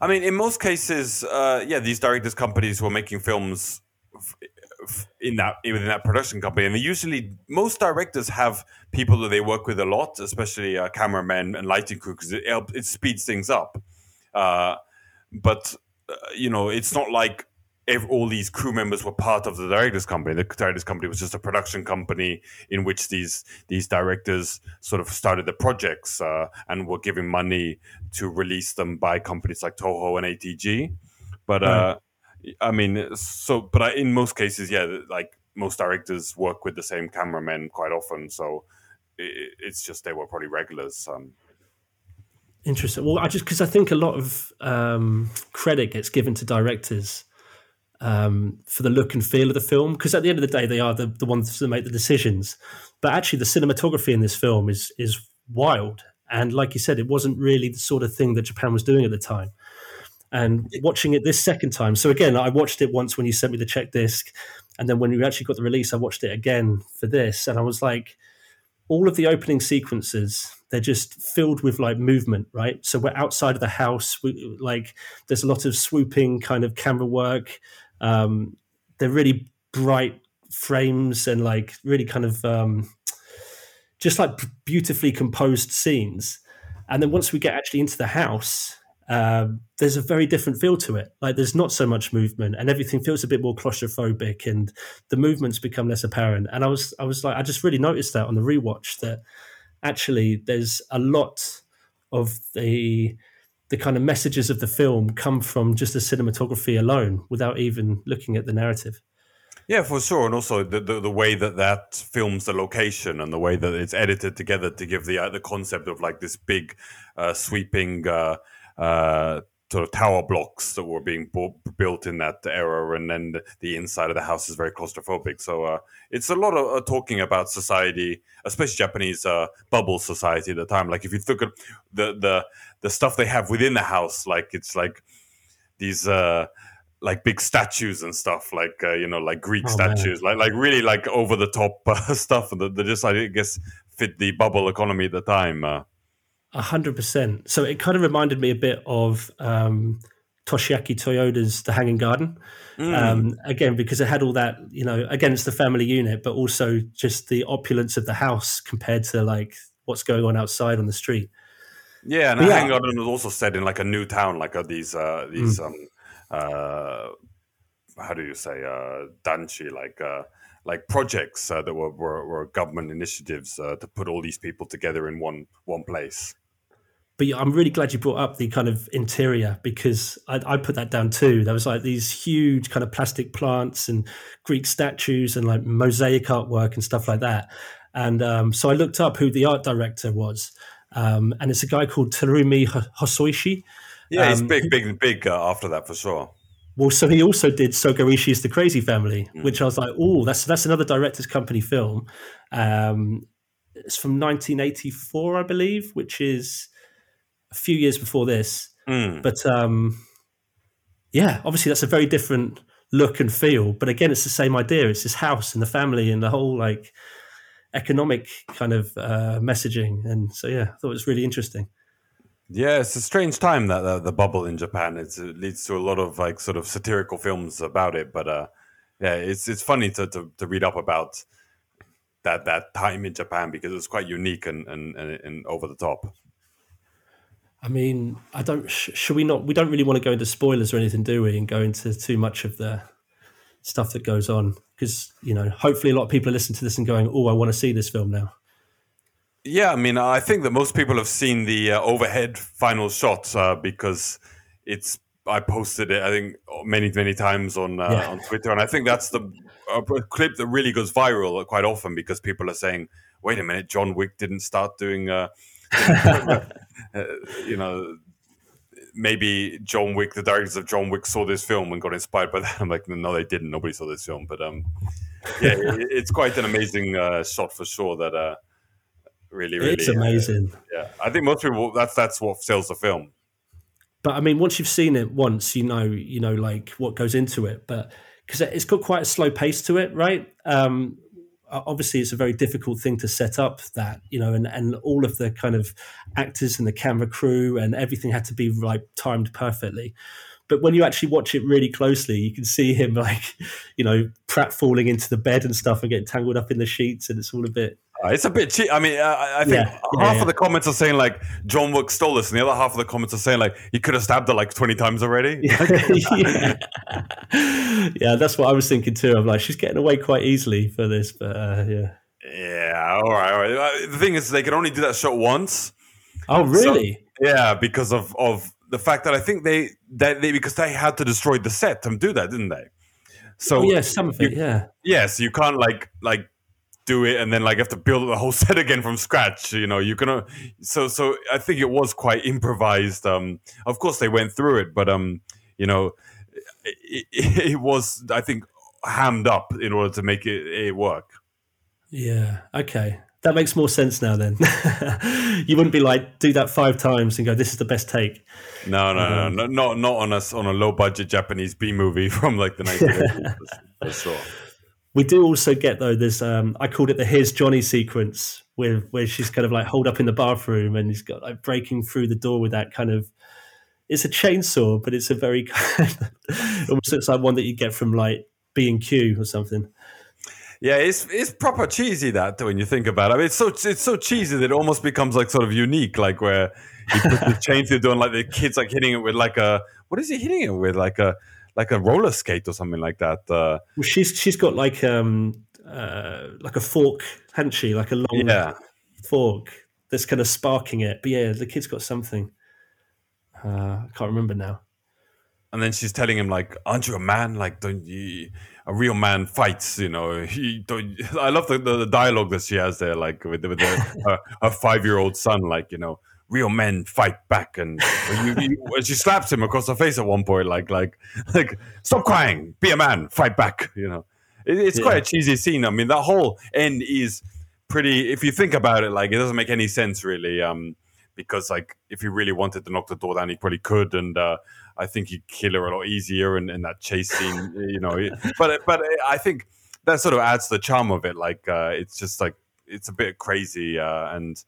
I mean, in most cases, uh, yeah, these directors' companies were making films in that within that production company, and they usually most directors have people that they work with a lot, especially uh, cameramen and lighting crew, because it helps it speeds things up. Uh, but uh, you know, it's not like if all these crew members were part of the directors company. The directors company was just a production company in which these these directors sort of started the projects uh, and were given money to release them by companies like Toho and ATG. But uh, I mean, so but in most cases, yeah, like most directors work with the same cameramen quite often, so it's just they were probably regulars. Um, Interesting. Well, I just because I think a lot of um, credit gets given to directors um, for the look and feel of the film because at the end of the day they are the, the ones that make the decisions. But actually the cinematography in this film is is wild. And like you said it wasn't really the sort of thing that japan was doing at the time. And watching it this second time so again i watched it once when you sent me the check disc and then when we actually got the release i watched it again for this. And i was like all of the opening sequences they're just filled with like movement right? So we're outside of the house we, like there's a lot of swooping kind of camera work um, they're really bright frames and like really kind of um, just like beautifully composed scenes. And then once we get actually into the house, uh, there's a very different feel to it. Like there's not so much movement, and everything feels a bit more claustrophobic, and the movements become less apparent. And I was, I was like, I just really noticed that on the rewatch that actually there's a lot of the the kind of messages of the film come from just the cinematography alone without even looking at the narrative. Yeah, for sure, and also the, the, the way that that films the location and the way that it's edited together to give the uh, the concept of like this big, uh, sweeping uh, uh sort of tower blocks that were being built in that era, and then the, the, inside of the house is very claustrophobic. So uh, it's a lot of uh, talking about society, especially Japanese uh, bubble society at the time. Like if you look at the the the stuff they have within the house, like it's like these uh, like big statues and stuff, like uh, you know, like Greek oh, statues, man. like like really like over the top uh, stuff that, that just I guess fit the bubble economy at the time. A hundred percent. So it kind of reminded me a bit of um, Toshiaki Toyoda's The Hanging Garden. Mm. Um, again, because it had all that, you know, again, it's the family unit, but also just the opulence of the house compared to like what's going on outside on the street. Yeah, and The Hanging Garden was also set in like a new town, like uh, these uh, these mm. um, uh, how do you say uh, danchi, like uh, like projects uh, that were, were, were government initiatives uh, to put all these people together in one one place but yeah, I'm really glad you brought up the kind of interior because I, I, put that down too. There was like these huge kind of plastic plants and Greek statues and like mosaic artwork and stuff like that. And um, so I looked up who the art director was, um, and it's a guy called Terumi Hosoishi. Yeah, he's um, big, big, big uh, after that for sure. Well, so he also did Sogo Ishii's The Crazy Family, mm. which I was like, oh, that's that's another director's company film. Um, it's from 1984, I believe, which is a few years before this. Mm. But um, yeah, obviously that's a very different look and feel. But again, it's the same idea. It's this house and the family and the whole like economic kind of uh, messaging. And so yeah, I thought it was really interesting. Yeah, it's a strange time that uh, the bubble in Japan. It's, it leads to a lot of like sort of satirical films about it. But uh, yeah, it's it's funny to, to, to read up about that that time in Japan because it's quite unique and and, and, and over the top. I mean, I don't. Sh- should we not? We don't really want to go into spoilers or anything, do we? And go into too much of the stuff that goes on because you know, hopefully, a lot of people are listening to this and going, "Oh, I want to see this film now." Yeah, I mean, I think that most people have seen the uh, overhead final shot uh, because it's. I posted it, I think, many many times on uh, yeah. on Twitter, and I think that's the clip that really goes viral quite often because people are saying, "Wait a minute, John Wick didn't start doing." Uh, Uh, you know, maybe John Wick, the directors of John Wick, saw this film and got inspired by that. I'm like, no, they didn't. Nobody saw this film, but um, yeah, it's quite an amazing uh, shot for sure. That uh, really, really, it's amazing. Uh, yeah, I think most people that's that's what sells the film. But I mean, once you've seen it once, you know, you know, like what goes into it. But because it's got quite a slow pace to it, right? Um, obviously it's a very difficult thing to set up that you know and and all of the kind of actors and the camera crew and everything had to be like timed perfectly but when you actually watch it really closely you can see him like you know pratt falling into the bed and stuff and getting tangled up in the sheets and it's all a bit uh, it's a bit cheap. I mean, uh, I think Yeah, half yeah, of the comments are saying like John Wick stole this, and the other half of the comments are saying like he could have stabbed her like twenty times already. yeah. that's what i was thinking too i'm like she's getting away quite easily for this but uh, yeah Yeah, all right, all right. Uh, The thing is, they can only do that shot once. oh really Yeah, because of of the fact that I think they that they because they had to destroy the set and do that, didn't they? So oh yeah some of it yeah yes, you can't like like do it and then like have to build the whole set again from scratch. You know, you can. uh, So so I think it was quite improvised. Um, of course they went through it, but um, you know, it, it, it was I think hammed up in order to make it, it work. Yeah. Okay. That makes more sense now. Then you wouldn't be like do that five times and go, "This is the best take." No, no, no, no, not not on us on a low budget Japanese B movie from like the 1980s for sure. We do also get though. this um, I called it the "Here's Johnny" sequence, where where she's kind of like holed up in the bathroom and he's got like breaking through the door with that kind of. It's a chainsaw, but it's a very kind of, almost looks like one that you get from like B and Q or something. Yeah, it's it's proper cheesy that when you think about it. I mean, it's so it's so cheesy that it almost becomes like sort of unique, like where he puts the chain through doing like the kids like hitting it with like a what is he hitting it with like a like a roller skate or something like that. Uh, Well, she's she's got like um uh like a fork, hadn't she? Like a long yeah, fork that's kind of sparking it. But yeah, the kid's got something. Uh, I can't remember now. and then she's telling him like, "Aren't you a man? Like, don't you? A real man fights, you know." He. I love the, the, dialogue that she has there, like with with her, her five year old son, like you know. Real men fight back, and you, you, she slaps him across the face at one point, like, like, like, stop crying, be a man, fight back. You know, it, it's quite a cheesy scene. I mean, that whole end is pretty. If you think about it, like, it doesn't make any sense really. Um, because like if he really wanted to knock the door down, he probably could, and uh, I think he'd kill her a lot easier in, in that chase scene, you know. But but I think that sort of adds to the charm of it. Like uh, it's just like it's a bit crazy uh, and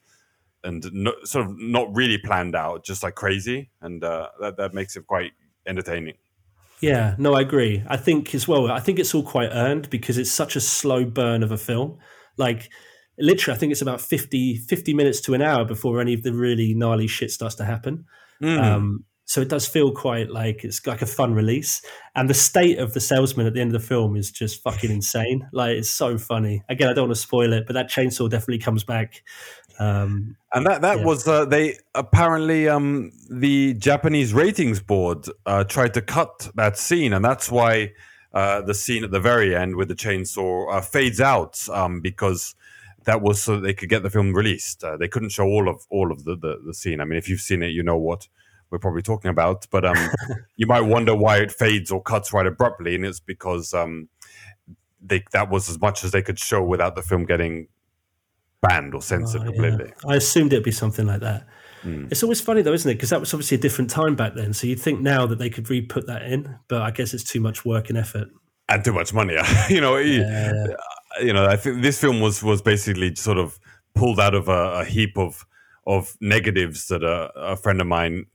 and no, sort of not really planned out, just like crazy, and uh, that that makes it quite entertaining. Yeah, no, I agree. I think as well. I think it's all quite earned because it's such a slow burn of a film. Like literally, I think it's about 50, 50 minutes to an hour before any of the really gnarly shit starts to happen. Um, so it does feel quite like it's like a fun release. And the state of the salesman at the end of the film is just fucking insane. Like it's so funny. Again, I don't want to spoil it, but that chainsaw definitely comes back. Um, And that that Yeah. was uh, they apparently um, the Japanese ratings board uh, tried to cut that scene, and that's why uh, the scene at the very end with the chainsaw uh, fades out um, because that was so they could get the film released. Uh, they couldn't show all of all of the, the the scene. I mean, if you've seen it, you know what we're probably talking about. But um, you might wonder why it fades or cuts right abruptly, and it's because um, they that was as much as they could show without the film getting banned or censored Oh, yeah. completely. I assumed it'd be something like that. It's always funny though, isn't it? Because that was obviously a different time back then. So you'd think now that they could re-put that in, but I guess it's too much work and effort. and too much money. you know, he- you know. I think this film was was basically sort of pulled out of a, a heap of of negatives that a, a friend of mine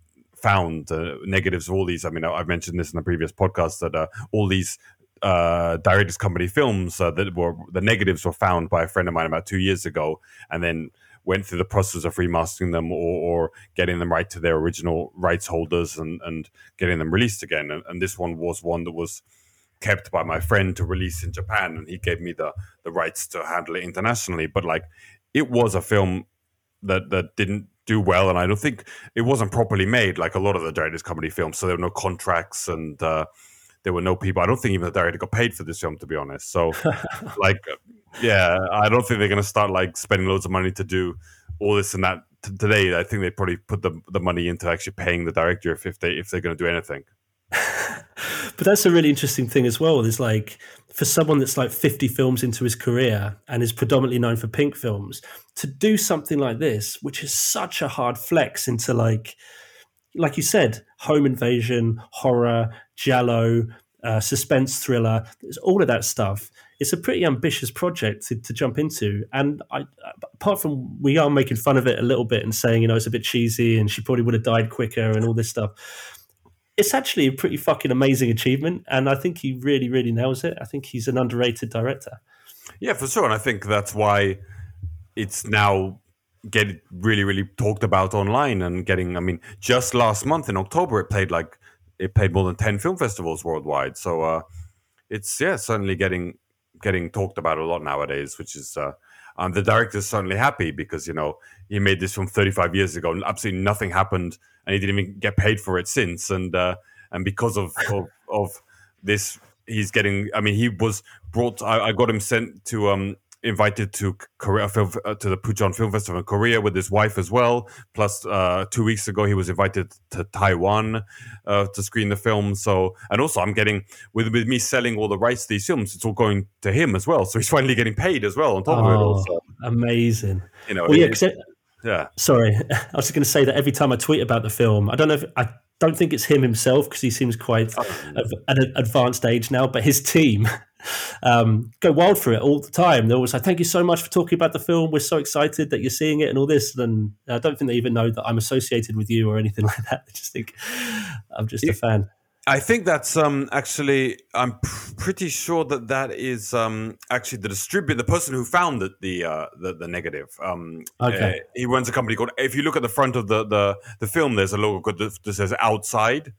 found. Uh, negatives of all these. I mean, I've mentioned this in the previous podcast that uh, all these uh, directors company films uh, that were the negatives were found by a friend of mine about two years ago, and then went through the process of remastering them or, or getting them right to their original rights holders and, and getting them released again. And, and this one was one that was kept by my friend to release in Japan, and he gave me the the rights to handle it internationally. But like, it was a film that that didn't do well, and I don't think it wasn't properly made. Like a lot of the directors' Company films, so there were no contracts and. Uh, there were no people. I don't think even the director got paid for this film, to be honest. So, like, yeah, I don't think they're going to start like spending loads of money to do all this and that t- today. I think they probably put the the money into actually paying the director if, if they if they're going to do anything. But that's a really interesting thing as well. Is like for someone that's like 50 films into his career and is predominantly known for pink films, to do something like this, which is such a hard flex into like, like you said, home invasion, horror, giallo uh, suspense thriller, all of that stuff. it's a pretty ambitious project to, to jump into. And I, apart from we are making fun of it a little bit and saying, you know, it's a bit cheesy and she probably would have died quicker and all this stuff. It's actually a pretty fucking amazing achievement. And I think he really, really nails it. I think he's an underrated director. Yeah, for sure. And I think that's why it's now get really, really talked about online and getting, I mean, just last month in October, it played like, it played more than 10 film festivals worldwide. So, uh, it's, yeah, certainly getting getting talked about a lot nowadays, which is uh, um, the director's certainly happy because you know he made this film 35 years ago and absolutely nothing happened, and he didn't even get paid for it since. And uh, and because of, of, of this, he's getting. I mean, he was brought. I, I got him sent to um, invited to Korea film, uh, to the Pucheon Film Festival in Korea with his wife as well. Plus, uh, two weeks ago he was invited to Taiwan uh, to screen the film. So, and also I'm getting with with me selling all the rights to these films, it's all going to him as well. So he's finally getting paid as well on top oh, of it. Also, oh, amazing. You know, well, yeah, yeah. Sorry, I was just going to say that every time I tweet about the film, I don't know if I don't think it's him himself because he seems quite oh. at an advanced age now, but his team um, go wild for it all the time. They're always like, "Thank you so much for talking about the film. We're so excited that you're seeing it and all this." And I don't think they even know that I'm associated with you or anything like that. They just think I'm just a fan. I think that's um, actually. I'm pr- pretty sure that that is um, actually the distributor, the person who founded the uh, the, the negative. Um, okay. Uh, he runs a company called. If you look at the front of the the, the film, there's a logo that says "Outside,"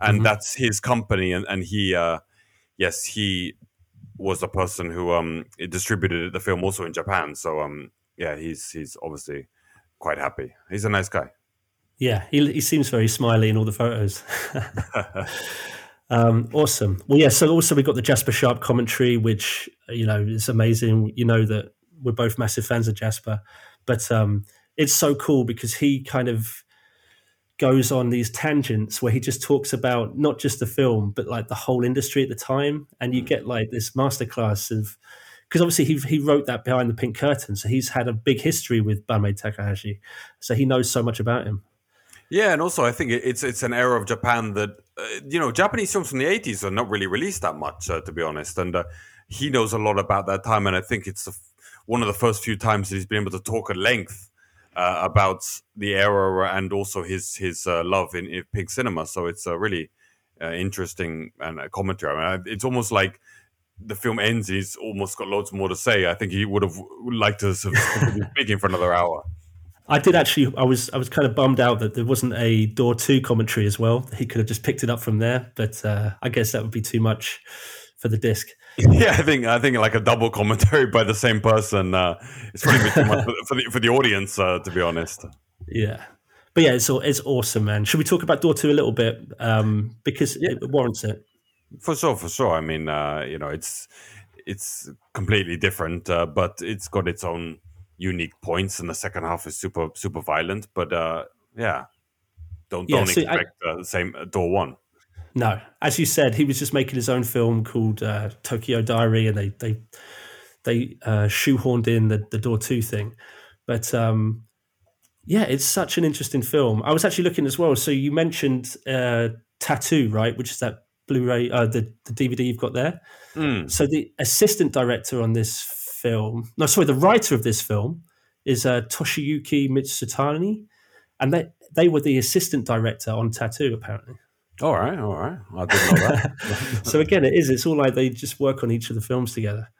and mm-hmm. that's his company. And and he, uh, yes, he was the person who um distributed the film also in Japan. So um, yeah, he's he's obviously quite happy. He's a nice guy. Yeah, he, he seems very smiley in all the photos. um, awesome. Well, yeah. So also we got the Jasper Sharp commentary, which you know is amazing. You know that we're both massive fans of Jasper, but um, it's so cool because he kind of goes on these tangents where he just talks about not just the film but like the whole industry at the time, and you mm. get like this masterclass of because obviously he he wrote that behind the pink curtain, so he's had a big history with Banmei Takahashi, so he knows so much about him. Yeah, and also I think it's it's an era of Japan that uh, you know Japanese films from the eighties are not really released that much, uh, to be honest. And uh, he knows a lot about that time, and I think it's one of the first few times that he's been able to talk at length uh, about the era and also his his uh, love in, in, pink cinema. So it's a really uh, interesting and commentary. I mean, it's almost like the film ends. He's almost got loads more to say. I think he would have liked to sort of speaking for another hour. I did actually. I was I was kind of bummed out that there wasn't a door two commentary as well. He could have just picked it up from there, but uh, I guess that would be too much for the disc. Yeah, I think I think like a double commentary by the same person. Uh, it's probably too much for the, for the audience, uh, to be honest. Yeah, but yeah, it's it's awesome, man. Should we talk about door two a little bit um, because yeah. it warrants it? For sure, for sure. I mean, uh, you know, it's it's completely different, uh, but it's got its own unique points, and the second half is super super violent. But uh, yeah, don't yeah, don't expect I, uh, the same uh, door one. No, as you said, he was just making his own film called uh, Tokyo Diary, and they they they uh, shoehorned in the the door two thing. But um, yeah, it's such an interesting film. I was actually looking as well. So you mentioned uh, Tattoo, right? Which is that Blu-ray, uh, the the DVD you've got there. Mm. So the assistant director on this film. No, sorry, the writer of this film is uh, Toshiyuki Mitsutani, and they they were the assistant director on Tattoo, apparently. All right, all right. I didn't know that. so again, it is. It's all like they just work on each of the films together.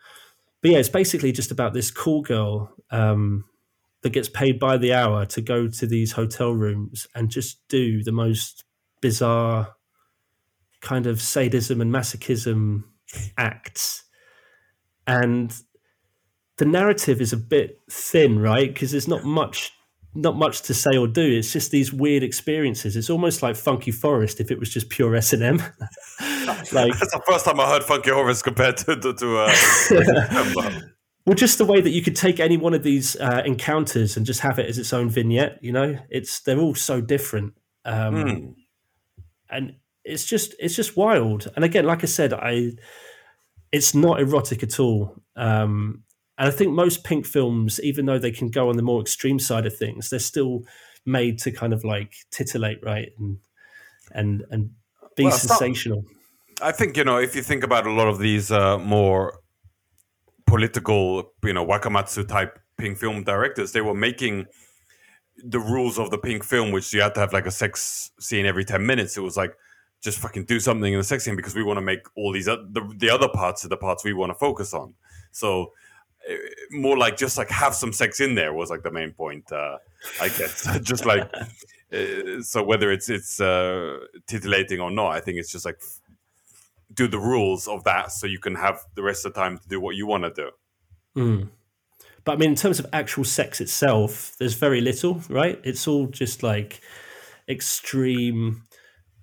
But yeah, it's basically just about this cool girl um, that gets paid by the hour to go to these hotel rooms and just do the most bizarre kind of sadism and masochism acts. And the narrative is a bit thin, right? Because there's not much not much to say or do. It's just these weird experiences. It's almost like Funky Forest if it was just pure S and M. Like that's the first time I heard Funky Forest compared to to. to uh, well, just the way that you could take any one of these uh, encounters and just have it as its own vignette. You know, it's they're all so different, um, mm. and it's just it's just wild. And again, like I said, I it's not erotic at all. Um, and I think most Pink films, even though they can go on the more extreme side of things, they're still made to kind of like titillate, right, and and and be well, sensational. I think you know if you think about a lot of these uh, more political, you know, wakamatsu type pink film directors. They were making the rules of the pink film, which you had to have like a sex scene every ten minutes. It was like just fucking do something in the sex scene because we want to make all these uh, the, the other parts of the parts we want to focus on. So more like just like have some sex in there was like the main point. Uh, I guess just like uh, so whether it's it's uh, titillating or not, I think it's just like do the rules of that so you can have the rest of the time to do what you want to do. Mm. But I mean, in terms of actual sex itself, there's very little, right? It's all just like extreme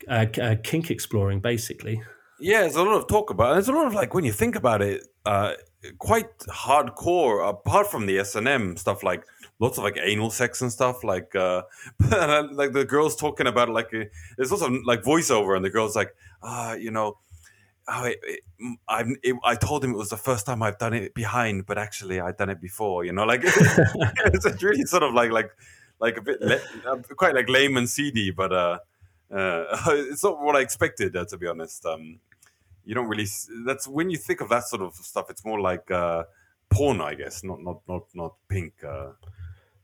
uh, uh, kink exploring, basically. Yeah, there's a lot of talk about. It. There's a lot of like when you think about it, uh, quite hardcore. Apart from the S and M stuff, like lots of like anal sex and stuff. Like, uh, like the girls talking about like uh, there's also like voiceover, and the girls like, ah, you know, oh, it, it, I, it, I told him it was the first time I've done it behind, but actually I'd done it before. You know, like it's really sort of like like like a bit le- quite like lame and seedy, but uh, uh, it's not what I expected uh, to be honest. Um, you don't really. That's when you think of that sort of stuff. It's more like uh, porn, I guess, not not not not pink. Uh.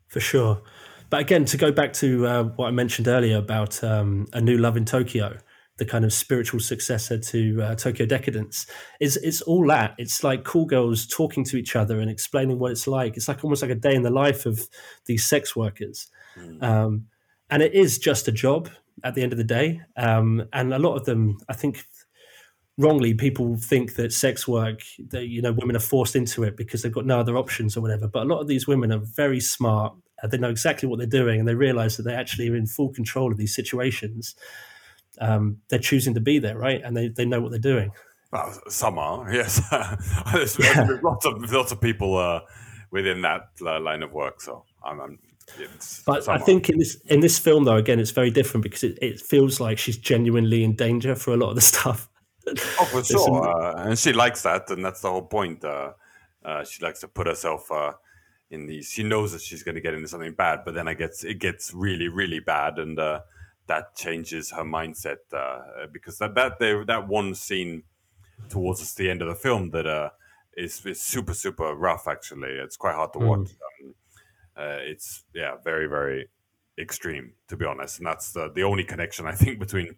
For sure, but again, to go back to uh, what I mentioned earlier about um, a new love in Tokyo the kind of spiritual successor to uh, Tokyo Decadence. Is it's all that. It's like cool girls talking to each other and explaining what it's like. It's like almost like a day in the life of these sex workers, mm. um, and it is just a job at the end of the day. Um, and a lot of them, I think. Wrongly, people think that sex work, that you know, women are forced into it because they've got no other options or whatever. But a lot of these women are very smart. They know exactly what they're doing, and they realize that they actually are in full control of these situations um, they're choosing to be there, right? And they, they know what they're doing. Well, some are, yes. there's, yeah. lots of lots of people uh, within that uh, line of work. So I'm, I'm but I think in this in this film though, again, it's very different because it, it feels like she's genuinely in danger for a lot of the stuff. Oh, for sure, uh, and she likes that, and that's the whole point. Uh, uh, she likes to put herself uh, in these. She knows that she's going to get into something bad, but then it gets it gets really, really bad, and that changes her mindset uh, because that that they, that one scene towards the end of the film that uh, is is super super rough. Actually, it's quite hard to mm. watch. Um, uh, it's yeah, very very extreme to be honest, and that's the the only connection I think between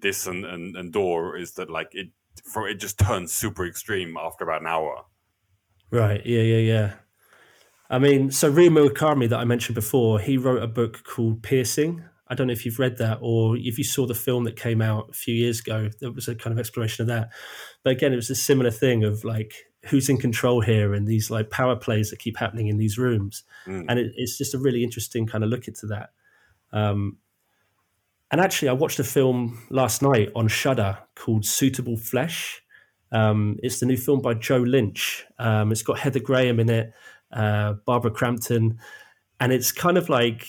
this and and, and Door is that like it for it just turns super extreme after about an hour. Right. Yeah. Yeah. Yeah. I mean, so Ryu Murakami that I mentioned before, he wrote a book called Piercing, I don't know if you've read that or if you saw the film that came out a few years ago. That was a kind of exploration of that. But again, it was a similar thing of like who's in control here and these like power plays that keep happening in these rooms. Mm. And it, it's just a really interesting kind of look into that. Um, and actually, I watched a film last night on Shudder called Suitable Flesh. Um, it's the new film by Joe Lynch. Um, it's got Heather Graham in it, uh, Barbara Crampton, and it's kind of like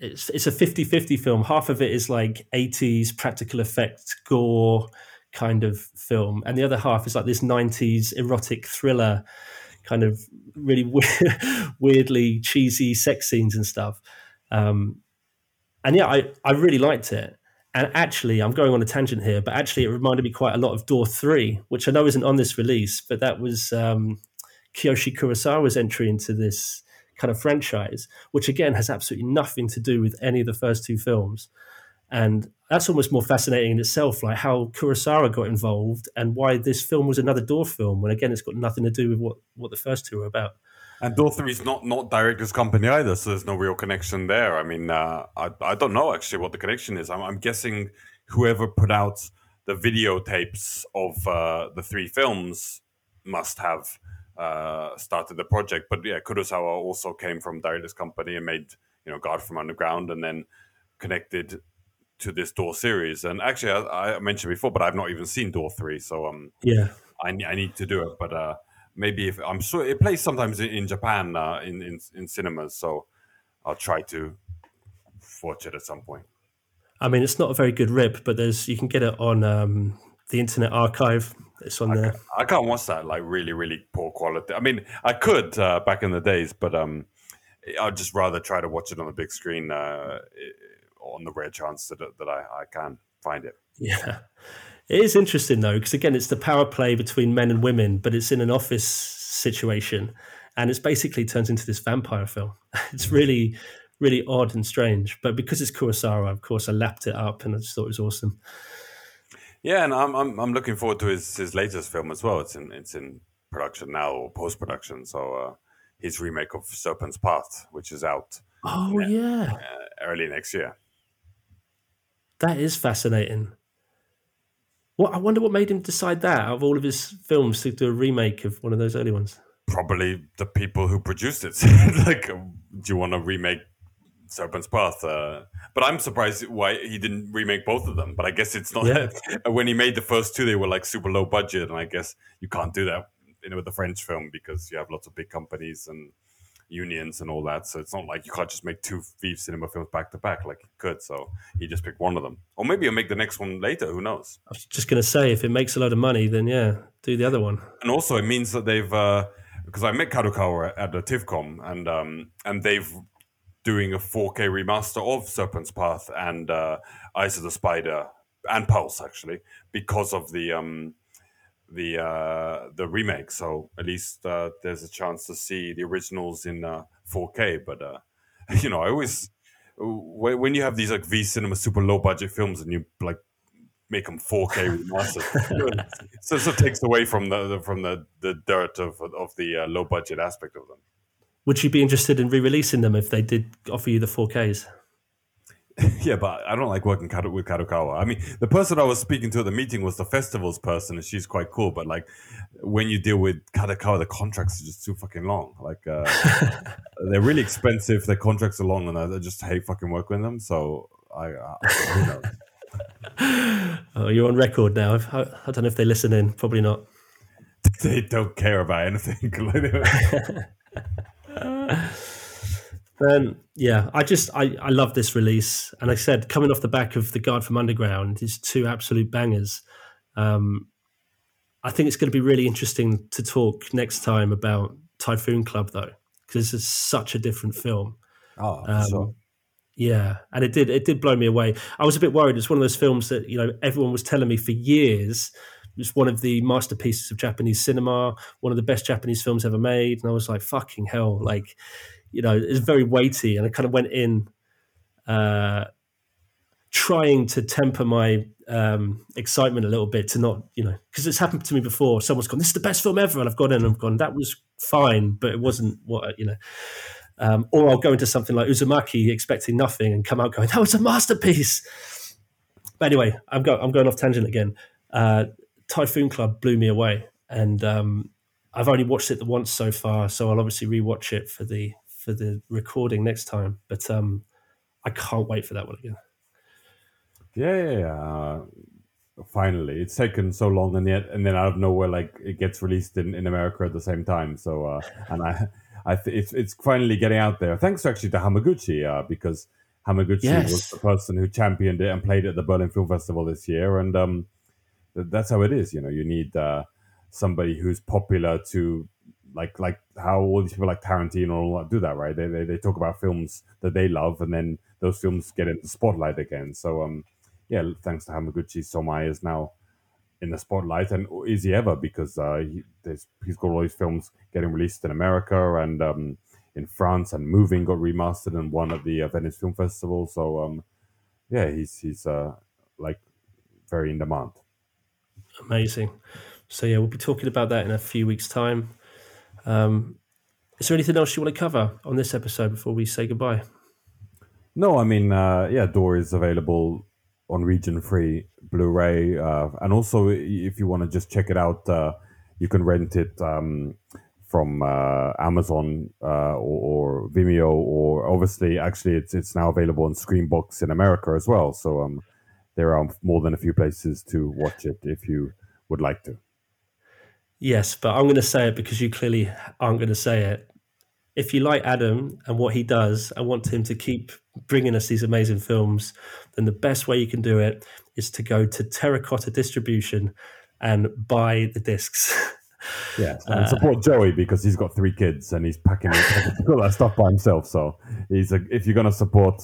it's it's a 50-50 film. Half of it is like 80s practical effect gore kind of film, and the other half is like this 90s erotic thriller kind of really weird, weirdly cheesy sex scenes and stuff. Um, and yeah, I, I really liked it. And actually, I'm going on a tangent here, but actually, it reminded me quite a lot of Door 3, which I know isn't on this release, but that was um, Kiyoshi Kurosawa's entry into this kind of franchise, which again has absolutely nothing to do with any of the first two films. And that's almost more fascinating in itself, like how Kurosawa got involved and why this film was another Door film, when again it's got nothing to do with what, what the first two are about. And Door Three is not not director's company either, so there's no real connection there. I mean, uh, I I don't know actually what the connection is. I'm, I'm guessing whoever put out the videotapes of uh, the three films must have uh, started the project. But yeah, Kurosawa also came from directors company and made you know Guard from Underground, and then connected to this Door series. And actually, I, I mentioned before, but I've not even seen Door three, so um, yeah, I, I need to do it. But uh, maybe if I'm sure it plays sometimes in, in Japan uh, in, in in cinemas, so I'll try to watch it at some point. I mean, it's not a very good rip, but there's you can get it on um, the Internet Archive. It's on I there. Can't, I can't watch that like really, really poor quality. I mean, I could uh, back in the days, but um, I'd just rather try to watch it on the big screen uh, on the rare chance that that I, I can find it. Yeah, it is interesting though because again, it's the power play between men and women, but it's in an office situation, and it's basically turns into this vampire film. It's really, really odd and strange. But because it's Kurosawa, of course, I lapped it up, and I just thought it was awesome. Yeah, and I'm I'm, I'm looking forward to his, his latest film as well. It's in it's in production now or post production. So uh, his remake of Serpent's Path, which is out Oh yeah, uh, early next year. that is fascinating. What I wonder what made him decide that out of all of his films to do a remake of one of those early ones. Probably the people who produced it. like, do you want to remake Serpent's Path? Uh, but I'm surprised why he didn't remake both of them. But I guess it's not. Yeah. when he made the first two, they were like super low budget, and I guess you can't do that you know, with the French film because you have lots of big companies and unions and all that. So it's not like you can't just make two V Cinema films back to back like you could. So he just picked one of them, or maybe he'll make the next one later. Who knows? I was just going to say, if it makes a lot of money, then yeah, do the other one. and also it means that they've because I met Kadokawa at the TIFCOM and um, and they've doing a 4K remaster of Serpent's Path and uh, Eyes of the Spider and Pulse actually because of the um, the uh, the remake. So at least uh, there's a chance to see the originals in uh, 4K. But uh, you know, I always when you have these like V Cinema super low budget films and you like make them 4K remastered, so it sort of takes away from the, the from the, the dirt of of the uh, low budget aspect of them. Would you be interested in re-releasing them if they did offer you the 4Ks? Yeah, but I don't like working Kado- with Kadokawa. I mean, the person I was speaking to at the meeting was the festivals person, and she's quite cool. But like, when you deal with Kadokawa, the contracts are just too fucking long. Like, uh, they're really expensive. Their contracts are long, and I, just hate fucking working with them. So I, uh, who knows? Oh, you're on record now. I've- I, I don't know if they listen in. Probably not. they don't care about anything. Um, yeah, I just I, I love this release, and I said coming off the back of the Guard from Underground is two absolute bangers. Um, I think it's going to be really interesting to talk next time about Typhoon Club though, because it's such a different film. oh, Um, Yeah, and it did it did blow me away. I was a bit worried. It's one of those films that you know everyone was telling me for years. It's one of the masterpieces of Japanese cinema, one of the best Japanese films ever made, and I was like, "Fucking hell!" Like, you know, it's very weighty, and I kind of went in uh, trying to temper my um, excitement a little bit to not, you know, because it's happened to me before. Someone's gone, "This is the best film ever," and I've gone in and I've gone, "That was fine, but it wasn't what you know." Um, or I'll go into something like Uzumaki expecting nothing and come out going, "That was a masterpiece." But anyway, I'm, go- I'm going off tangent again. Uh, Typhoon Club blew me away, and um, I've only watched it once so far, so I'll obviously rewatch it for the for the recording next time. But um, I can't wait for that one again. Yeah, yeah, yeah. Uh, finally, it's taken so long, and yet, and then out of nowhere, like it gets released in, in America at the same time. So, uh, and I, I, th- it's it's finally getting out there. Thanks actually to Hamaguchi, uh, because Hamaguchi Yes. was the person who championed it and played it at the Berlin Film Festival this year, and um, th- that's how it is. You know, you need uh, somebody who's popular to. Like, like how all these people like Tarantino all do that, right? They, they they talk about films that they love, and then those films get into the spotlight again. So, um, yeah, thanks to Hamaguchi, Somai is now in the spotlight, and is he ever? Because uh, he, he's got all these films getting released in America and um, in France, and Moving got remastered and won at the uh, Venice Film Festival. So um, yeah, he's he's uh, like very in demand. Amazing. So yeah, we'll be talking about that in a few weeks' time. Um, is there anything else you want to cover on this episode before we say goodbye? No, I mean, uh, yeah, Door is available on region free Blu-ray, uh, and also if you want to just check it out, uh, you can rent it um, from uh, Amazon uh, or, or Vimeo, or obviously, actually, it's it's now available on Screambox in America as well. So um, there are more than a few places to watch it if you would like to. Yes, but I'm going to say it because you clearly aren't going to say it. If you like Adam and what he does and want him to keep bringing us these amazing films, then the best way you can do it is to go to Terracotta Distribution and buy the discs. Yeah, and support Joey because he's got three kids and he's packing all that stuff by himself. So he's a, if you're gonna support,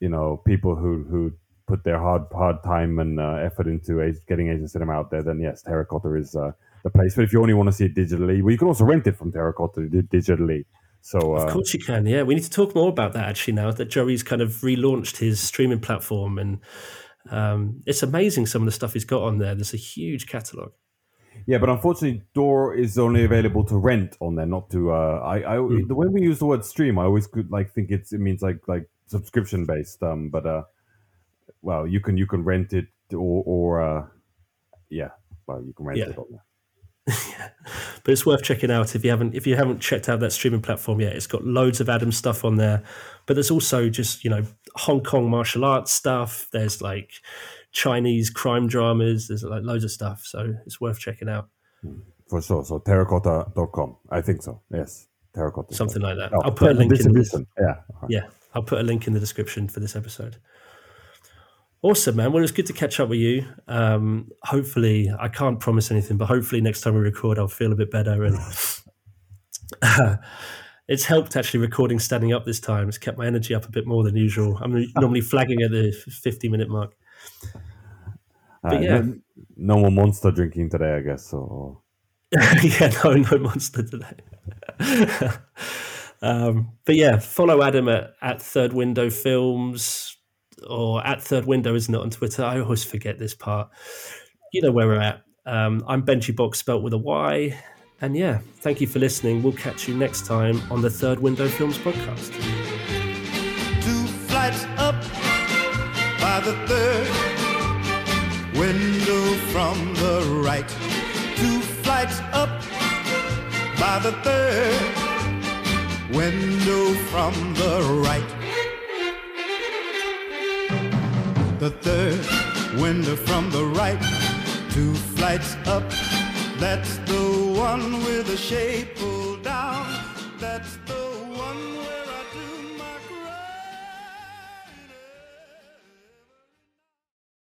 you know, people who who put their hard hard time and uh, effort into getting Asian cinema out there, then yes, Terracotta is uh, the place. But if you only want to see it digitally, well, you can also rent it from Terracotta digitally. So of uh, course you can. Yeah, we need to talk more about that actually now that Joey's kind of relaunched his streaming platform, and um, it's amazing some of the stuff he's got on there. There's a huge catalog. Yeah, but unfortunately, Door is only available to rent on there, not to. Uh, I, I mm. the way we use the word stream, I always could like think it's it means like like subscription based. Um, but uh, well, you can you can rent it or or uh, yeah, well, you can rent yeah. it on there. But it's worth checking out if you haven't if you haven't checked out that streaming platform yet. It's got loads of Adam stuff on there, but there's also just you know Hong Kong martial arts stuff. There's like Chinese crime dramas. There's like loads of stuff, so it's worth checking out. For sure. So terracotta.com. I think so. Yes, terracotta. Something like that. Oh, I'll put a link in. The, yeah. Yeah, I'll put a link in the description for this episode. Awesome, man. Well, it was good to catch up with you. Um, hopefully, I can't promise anything, but hopefully, next time we record, I'll feel a bit better. And it's helped actually recording standing up this time. It's kept my energy up a bit more than usual. I'm normally flagging at the 50 minute mark. But uh, yeah, no, no, more monster drinking today, I guess. So yeah, no, no monster today. um, but yeah, follow Adam at, at Third Window Films or at Third Window, isn't it, on Twitter? I always forget this part. You know where we're at. Um, I'm Benji Box, spelt with a Y. And yeah, thank you for listening. We'll catch you next time on the Third Window Films podcast. Two flights up by the third window from the right, two flights up by the third window from the right. The third window from the right, two flights up. That's the one with the shade pulled down. That's the